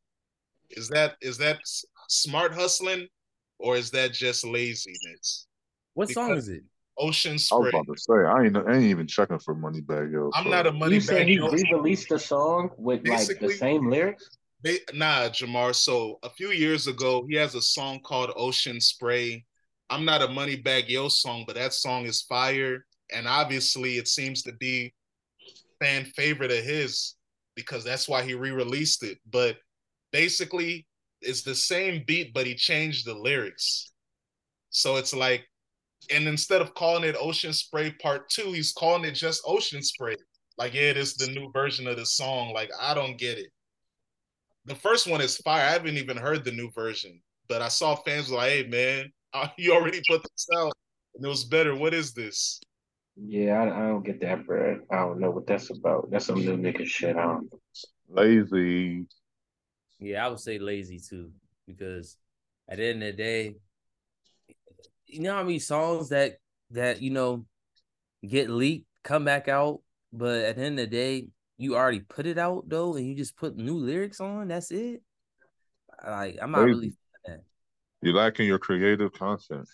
Is that is that smart hustling or is that just laziness? What because song is it? Ocean Spray. I was about to say I ain't I ain't even checking for Moneybagg Yo. I'm so. not a Moneybagg. You said he re-released a song with Basically, like the same lyrics. They, nah, Jamar. So a few years ago, he has a song called Ocean Spray. I'm not a Moneybagg Yo song, but that song is fire and obviously it seems to be fan favorite of his because that's why he re-released it. But basically, it's the same beat, but he changed the lyrics. So it's like, and instead of calling it Ocean Spray Part Two, he's calling it just Ocean Spray. Like, yeah, it is the new version of the song. Like, I don't get it. The first one is fire. I haven't even heard the new version, but I saw fans like, "Hey, man, [laughs] you already put this out, and it was better. What is this?" Yeah, I, I don't get that, bro. I don't know what that's about. That's some new nigga shit. I don't Lazy. Yeah, I would say lazy too, because at the end of the day, you know how many songs that that you know get leaked, come back out, but at the end of the day, you already put it out though, and you just put new lyrics on. That's it. Like I'm not lazy. really. You're lacking your creative content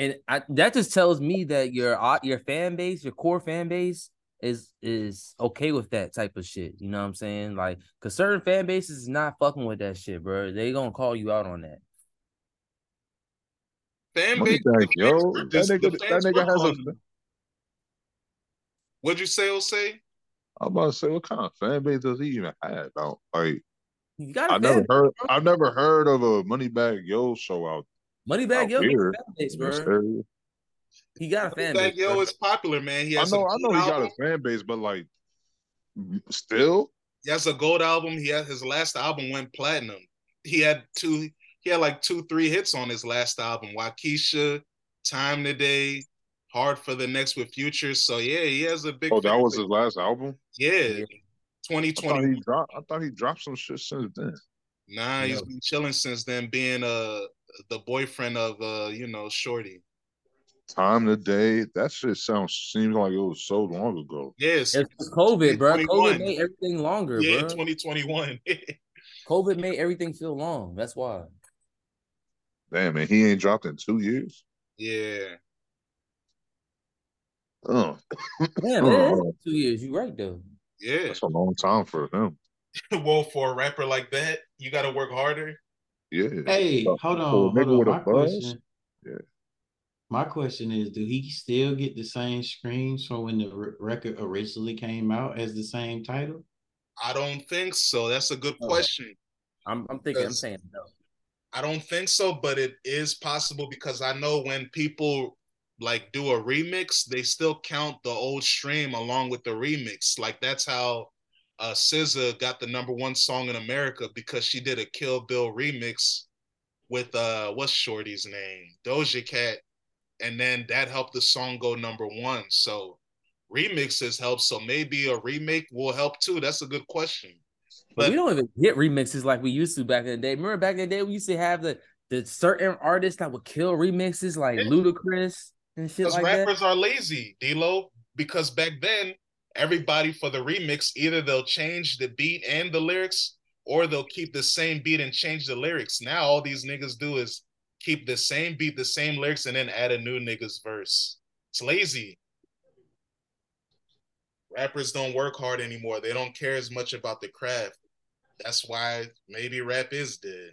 and I, that just tells me that your uh, your fan base, your core fan base, is is okay with that type of shit. You know what I'm saying? Like, cause certain fan bases is not fucking with that shit, bro. They gonna call you out on that. Fan base, like, yo, that nigga, that nigga has a. What'd you say, Osei? I'm about to say, what kind of fan base does he even have? Out like, I never heard. I've never heard of a Moneybagg Yo show out Moneybagg Yo fan base, bro. He got a fan base. Yo is popular, man. He has I know, I know, he got a fan base, but like, still, he has a gold album. He had his last album went platinum. He had two. He had like two, three hits on his last album. Wockesha, Time Today, Hard for the Next with Future. So yeah, he has a big. Oh, that was his last album. Yeah, twenty twenty. I thought he dropped some shit since then. Nah, he's been chilling since then, being uh the boyfriend of uh, you know, Shorty. Time today, that shit sounds seems like it was so long ago. Yes, it's COVID, bro. COVID made everything longer, yeah, bro. 2021. [laughs] COVID made everything feel long. That's why. Damn, man, he ain't dropped in two years. Yeah. Oh, damn, oh. [laughs] two years. You right though. Yeah, that's a long time for him. [laughs] well, for a rapper like that, you got to work harder. Yeah. Hey, hold on. Hold on. My question. Yeah. My question is, do he still get the same screams from when the record originally came out as the same title? I don't think so. That's a good Oh. question. I'm, I'm thinking. I'm saying no. I don't think so, but it is possible because I know when people like do a remix, they still count the old stream along with the remix. Like that's how uh SZA got the number one song in America because she did a Kill Bill remix with uh what's Shorty's name? Doja Cat. And then that helped the song go number one. So remixes help. So maybe a remake will help too. That's a good question. But, But- we don't even get remixes like we used to back in the day. Remember back in the day we used to have the the certain artists that would kill remixes like Yeah. Ludacris and shit like that. rappers are lazy, D-Lo. Because back then, everybody for the remix, either they'll change the beat and the lyrics, or they'll keep the same beat and change the lyrics. Now all these niggas do is keep the same beat, the same lyrics, and then add a new nigga's verse. It's lazy. Rappers don't work hard anymore. They don't care as much about the craft. That's why maybe rap is dead.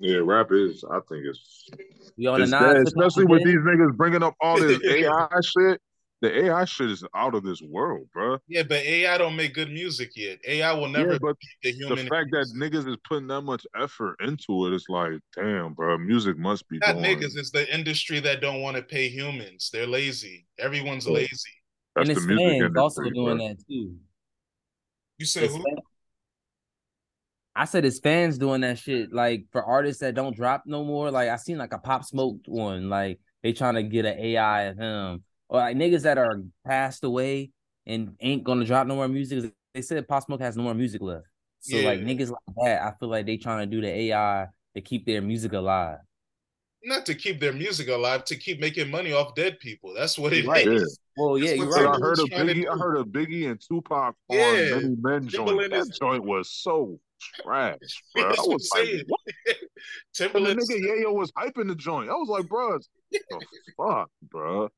Yeah, rap is. I think it's, We on it's nine, dead, clip especially with these niggas bringing up all this [laughs] AI shit. The AI shit is out of this world, bro. Yeah, but AI don't make good music yet. AI will never yeah, but be the the fact that niggas is putting that much effort into it, it's like, damn, bro, music must be not going. niggas, it's the industry that don't want to pay humans. They're lazy. Everyone's Oh. lazy. That's and the his music fans industry, also doing bro. that too. You said His who? fan- I said it's fans doing that shit. Like for artists that don't drop no more. Like I seen like a pop smoked one. Like they trying to get an AI of him. Or like niggas that are passed away and ain't gonna drop no more music. They said Pop Smoke has no more music left. So like niggas like that, I feel like they trying to do the AI to keep their music alive. Not to keep their music alive, to keep making money off dead people. That's what it is. Right. Yeah. Well, yeah, That's you're right. I heard a Biggie. I heard a Biggie and Tupac on Yeah. Many Men joint. Timbaland That is- joint was so trash, [laughs] bro. I was like, saying. what? [laughs] And the Timbaland, nigga Yayo was hyping the joint. I was like, bro, the fuck, bro.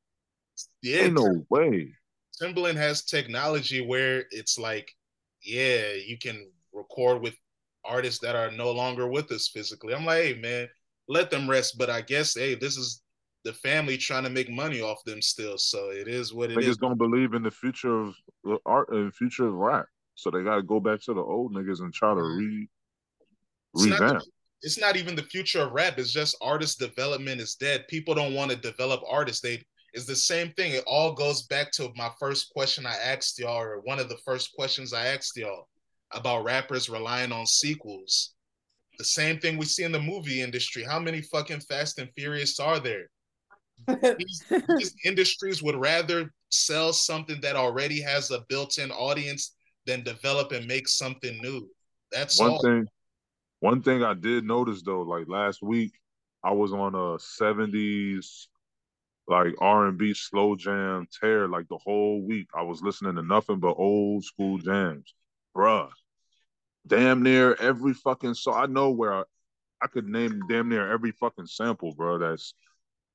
Yeah, no way. Timbaland has technology where it's like, yeah, you can record with artists that are no longer with us physically. I'm like, hey man, let them rest. But I guess, hey, this is the family trying to make money off them still. So it is what it is. Niggas don't believe in the future of the art and future of rap. So they gotta go back to the old niggas and try to mm-hmm. re It's not, revamp. the- it's not even the future of rap. It's just artist development is dead. People don't want to develop artists. They it's the same thing. It all goes back to my first question I asked y'all, or one of the first questions I asked y'all about rappers relying on sequels. The same thing we see in the movie industry. How many fucking Fast and Furious are there? [laughs] These, these industries would rather sell something that already has a built-in audience than develop and make something new. That's One all. thing, one thing I did notice though, like last week, I was on a '70s like R and B slow jam tear. Like the whole week, I was listening to nothing but old school jams, bruh. Damn near every fucking song. I know where I, I could name damn near every fucking sample, bro. That's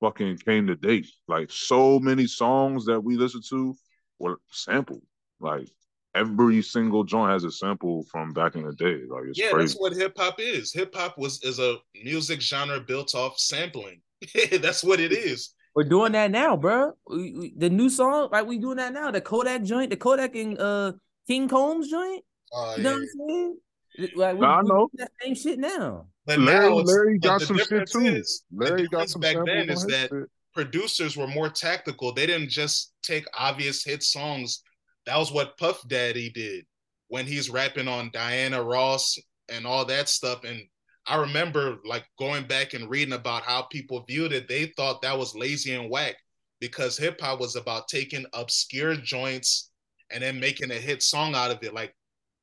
fucking came to date. Like so many songs that we listen to were sampled. Like every single joint has a sample from back in the day. Like it's yeah, crazy. that's what hip hop is. Hip hop was is a music genre built off sampling. [laughs] that's what it is. We're doing that now, bro. We, we- the new song, like we doing that now. The Kodak joint, the Kodak and uh King Combs joint. Uh, You know yeah. what I'm saying? Like we, I know. doing that same shit now. But Larry, now, it's, Larry got the some shit difference too. is- the Larry got difference some back then is that shit. producers were more tactical. They didn't just take obvious hit songs. That was what Puff Daddy did when he's rapping on Diana Ross and all that stuff. And I remember like going back and reading about how people viewed it. They thought that was lazy and whack because hip hop was about taking obscure joints and then making a hit song out of it. Like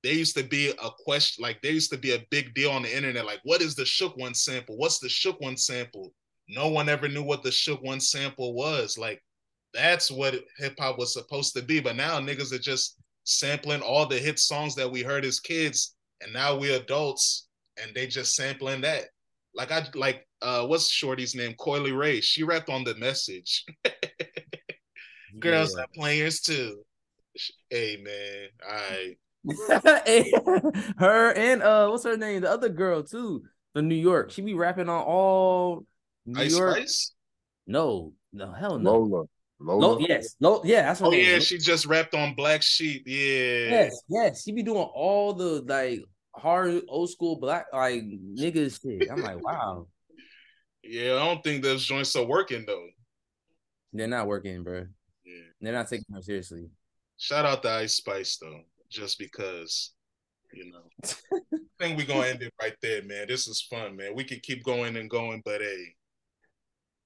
there used to be a question, like there used to be a big deal on the internet. Like, what is the Shook One sample? What's the Shook One sample? No one ever knew what the Shook One sample was. Like, that's what hip hop was supposed to be. But now niggas are just sampling all the hit songs that we heard as kids, and now we adults, and they just sampling that. Like I like uh what's Shorty's name? Coi Leray. She rapped on the message. [laughs] Girls Yeah. have players too. Hey man, I [laughs] [laughs] her and uh, what's her name? The other girl too, from New York. She be rapping on all New Ice York. Spice? No, no, hell no. Lola. Lola. Lo- yes, Lo- yeah, that's what Oh name. yeah, Lo- she just rapped on Black Sheep. Yeah. yes, yes. She be doing all the like hard old school black like niggas shit. I'm like, wow, [laughs] Yeah, I don't think those joints are working though. they're not working, bro. Yeah. They're not taking them seriously. Shout out to Ice Spice though, just because, you know. [laughs] I think we're gonna end it right there, man. This is fun, man. We could keep going and going, but hey,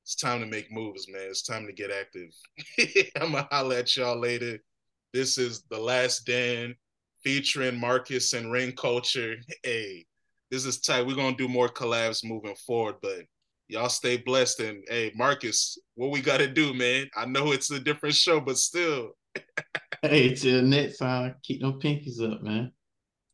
it's time to make moves, man. It's time to get active. [laughs] I'm gonna holler at y'all later. This is the last Dan featuring Marcus and Ring Culture. Hey, this is tight. We're gonna do more collabs moving forward, but y'all stay blessed. And hey, Marcus, what we gotta do, man? I know it's a different show, but still. [laughs] Hey, till next time, keep them pinkies up, man.